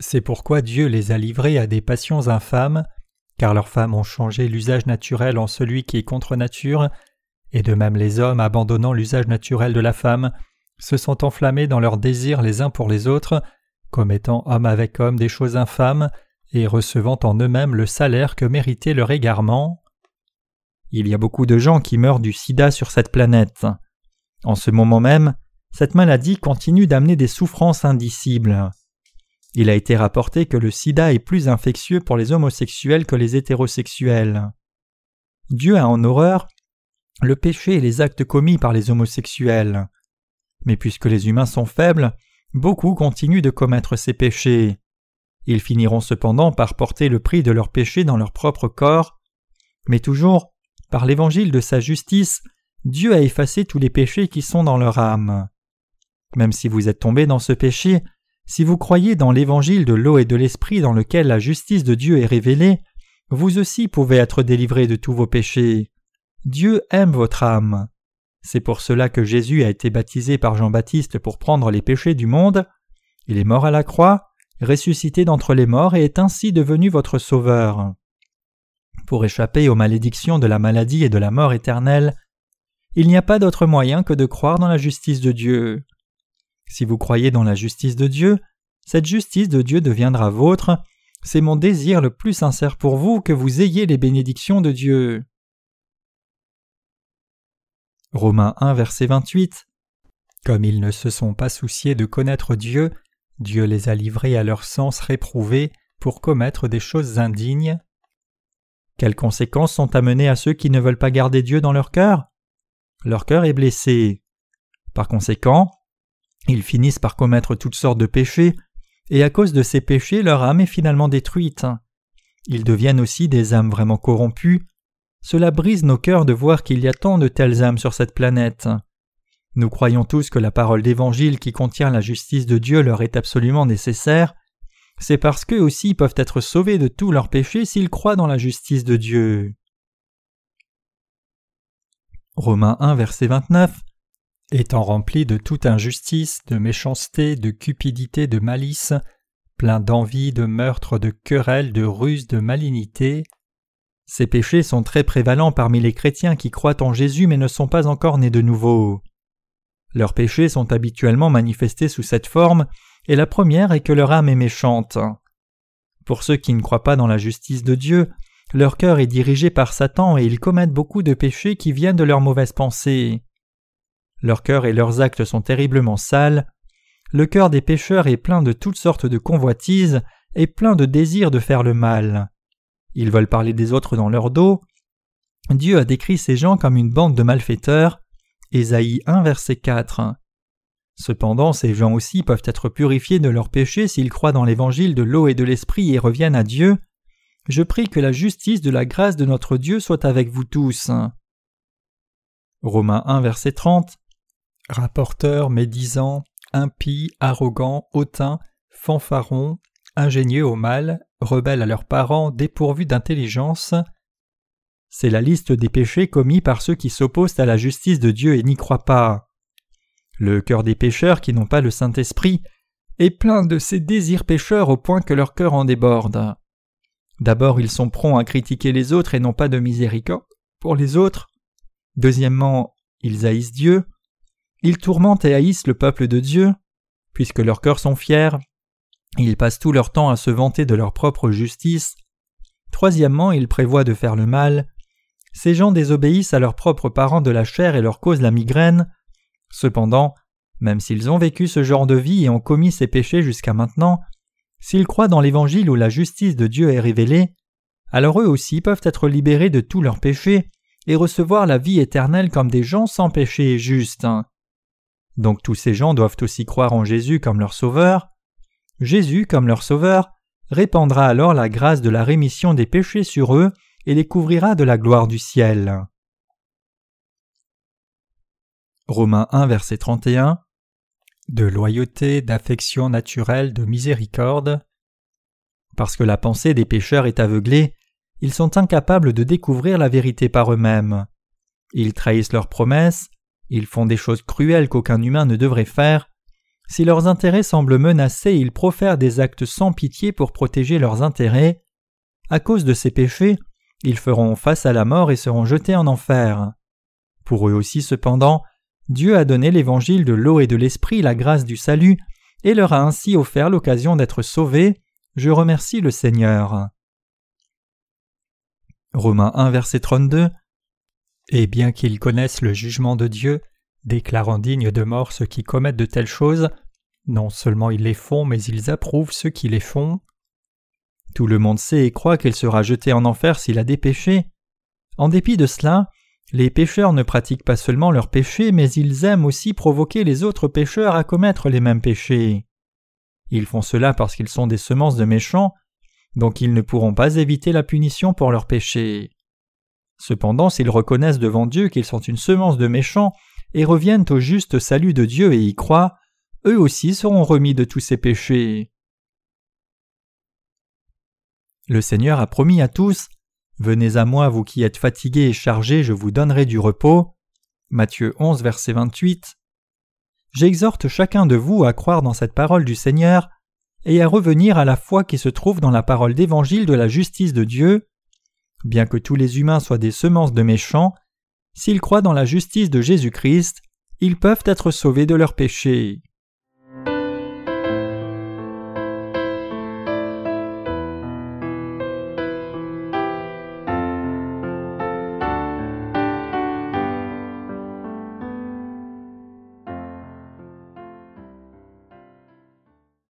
[SPEAKER 1] C'est pourquoi Dieu les a livrés à des passions infâmes, car leurs femmes ont changé l'usage naturel en celui qui est contre nature, et de même les hommes abandonnant l'usage naturel de la femme, se sont enflammés dans leurs désirs les uns pour les autres, commettant homme avec homme des choses infâmes, et recevant en eux-mêmes le salaire que méritait leur égarement. Il y a beaucoup de gens qui meurent du sida sur cette planète. En ce moment même, cette maladie continue d'amener des souffrances indicibles. Il a été rapporté que le sida est plus infectieux pour les homosexuels que les hétérosexuels. Dieu a en horreur le péché et les actes commis par les homosexuels. Mais puisque les humains sont faibles, beaucoup continuent de commettre ces péchés. Ils finiront cependant par porter le prix de leurs péchés dans leur propre corps, mais toujours, par l'évangile de sa justice, Dieu a effacé tous les péchés qui sont dans leur âme. Même si vous êtes tombé dans ce péché, si vous croyez dans l'évangile de l'eau et de l'esprit dans lequel la justice de Dieu est révélée, vous aussi pouvez être délivré de tous vos péchés. Dieu aime votre âme. C'est pour cela que Jésus a été baptisé par Jean-Baptiste pour prendre les péchés du monde. Il est mort à la croix, ressuscité d'entre les morts et est ainsi devenu votre sauveur. Pour échapper aux malédictions de la maladie et de la mort éternelle, il n'y a pas d'autre moyen que de croire dans la justice de Dieu. Si vous croyez dans la justice de Dieu, cette justice de Dieu deviendra vôtre. C'est mon désir le plus sincère pour vous que vous ayez les bénédictions de Dieu. Romains 1 verset 28 Comme ils ne se sont pas souciés de connaître Dieu, Dieu les a livrés à leur sens réprouvé pour commettre des choses indignes. Quelles conséquences sont amenées à ceux qui ne veulent pas garder Dieu dans leur cœur? Leur cœur est blessé. Par conséquent, ils finissent par commettre toutes sortes de péchés, et à cause de ces péchés leur âme est finalement détruite. Ils deviennent aussi des âmes vraiment corrompues. Cela brise nos cœurs de voir qu'il y a tant de telles âmes sur cette planète. Nous croyons tous que la parole d'Évangile qui contient la justice de Dieu leur est absolument nécessaire. C'est parce qu'eux aussi peuvent être sauvés de tous leurs péchés s'ils croient dans la justice de Dieu. Romains 1 verset 29 Étant rempli de toute injustice, de méchanceté, de cupidité, de malice, plein d'envie, de meurtre, de querelle, de ruse, de malignité. Ces péchés sont très prévalents parmi les chrétiens qui croient en Jésus mais ne sont pas encore nés de nouveau. Leurs péchés sont habituellement manifestés sous cette forme, et la première est que leur âme est méchante. Pour ceux qui ne croient pas dans la justice de Dieu, leur cœur est dirigé par Satan et ils commettent beaucoup de péchés qui viennent de leurs mauvaises pensées. Leur cœur et leurs actes sont terriblement sales. Le cœur des pécheurs est plein de toutes sortes de convoitises et plein de désirs de faire le mal. Ils veulent parler des autres dans leur dos. Dieu a décrit ces gens comme une bande de malfaiteurs. Ésaïe 1 verset 4. Cependant, ces gens aussi peuvent être purifiés de leurs péchés s'ils croient dans l'évangile de l'eau et de l'esprit et reviennent à Dieu. Je prie que la justice de la grâce de notre Dieu soit avec vous tous. Romains 1 verset 30 Rapporteurs, médisants, impies, arrogants, hautains, fanfarons, ingénieux au mal, rebelles à leurs parents, dépourvus d'intelligence. C'est la liste des péchés commis par ceux qui s'opposent à la justice de Dieu et n'y croient pas. Le cœur des pécheurs qui n'ont pas le Saint-Esprit est plein de ces désirs pécheurs au point que leur cœur en déborde. D'abord, ils sont prompts à critiquer les autres et n'ont pas de miséricorde pour les autres. Deuxièmement, ils haïssent Dieu. Ils tourmentent et haïssent le peuple de Dieu. Puisque leurs cœurs sont fiers, ils passent tout leur temps à se vanter de leur propre justice. Troisièmement, ils prévoient de faire le mal. Ces gens désobéissent à leurs propres parents de la chair et leur causent la migraine. Cependant, même s'ils ont vécu ce genre de vie et ont commis ces péchés jusqu'à maintenant, s'ils croient dans l'Évangile où la justice de Dieu est révélée, alors eux aussi peuvent être libérés de tous leurs péchés et recevoir la vie éternelle comme des gens sans péché et justes. Donc tous ces gens doivent aussi croire en Jésus comme leur Sauveur. Jésus, comme leur Sauveur, répandra alors la grâce de la rémission des péchés sur eux et les couvrira de la gloire du ciel. Romains 1 verset 31 De loyauté, d'affection naturelle, de miséricorde. Parce que la pensée des pécheurs est aveuglée, ils sont incapables de découvrir la vérité par eux-mêmes. Ils trahissent leurs promesses, ils font des choses cruelles qu'aucun humain ne devrait faire. Si leurs intérêts semblent menacés, ils profèrent des actes sans pitié pour protéger leurs intérêts. À cause de ces péchés, ils feront face à la mort et seront jetés en enfer. Pour eux aussi cependant, Dieu a donné l'évangile de l'eau et de l'esprit la grâce du salut, et leur a ainsi offert l'occasion d'être sauvés. Je remercie le Seigneur. Romains 1 verset 32 et bien qu'ils connaissent le jugement de Dieu, déclarant dignes de mort ceux qui commettent de telles choses, non seulement ils les font, mais ils approuvent ceux qui les font. Tout le monde sait et croit qu'il sera jeté en enfer s'il a des péchés. En dépit de cela, les pécheurs ne pratiquent pas seulement leurs péchés, mais ils aiment aussi provoquer les autres pécheurs à commettre les mêmes péchés. Ils font cela parce qu'ils sont des semences de méchants, donc ils ne pourront pas éviter la punition pour leurs péchés. Cependant, s'ils reconnaissent devant Dieu qu'ils sont une semence de méchants et reviennent au juste salut de Dieu et y croient, eux aussi seront remis de tous ces péchés. Le Seigneur a promis à tous Venez à moi, vous qui êtes fatigués et chargés, je vous donnerai du repos. Matthieu 11, verset 28. J'exhorte chacun de vous à croire dans cette parole du Seigneur et à revenir à la foi qui se trouve dans la parole d'évangile de la justice de Dieu, Bien que tous les humains soient des semences de méchants, s'ils croient dans la justice de Jésus-Christ, ils peuvent être sauvés de leurs péchés.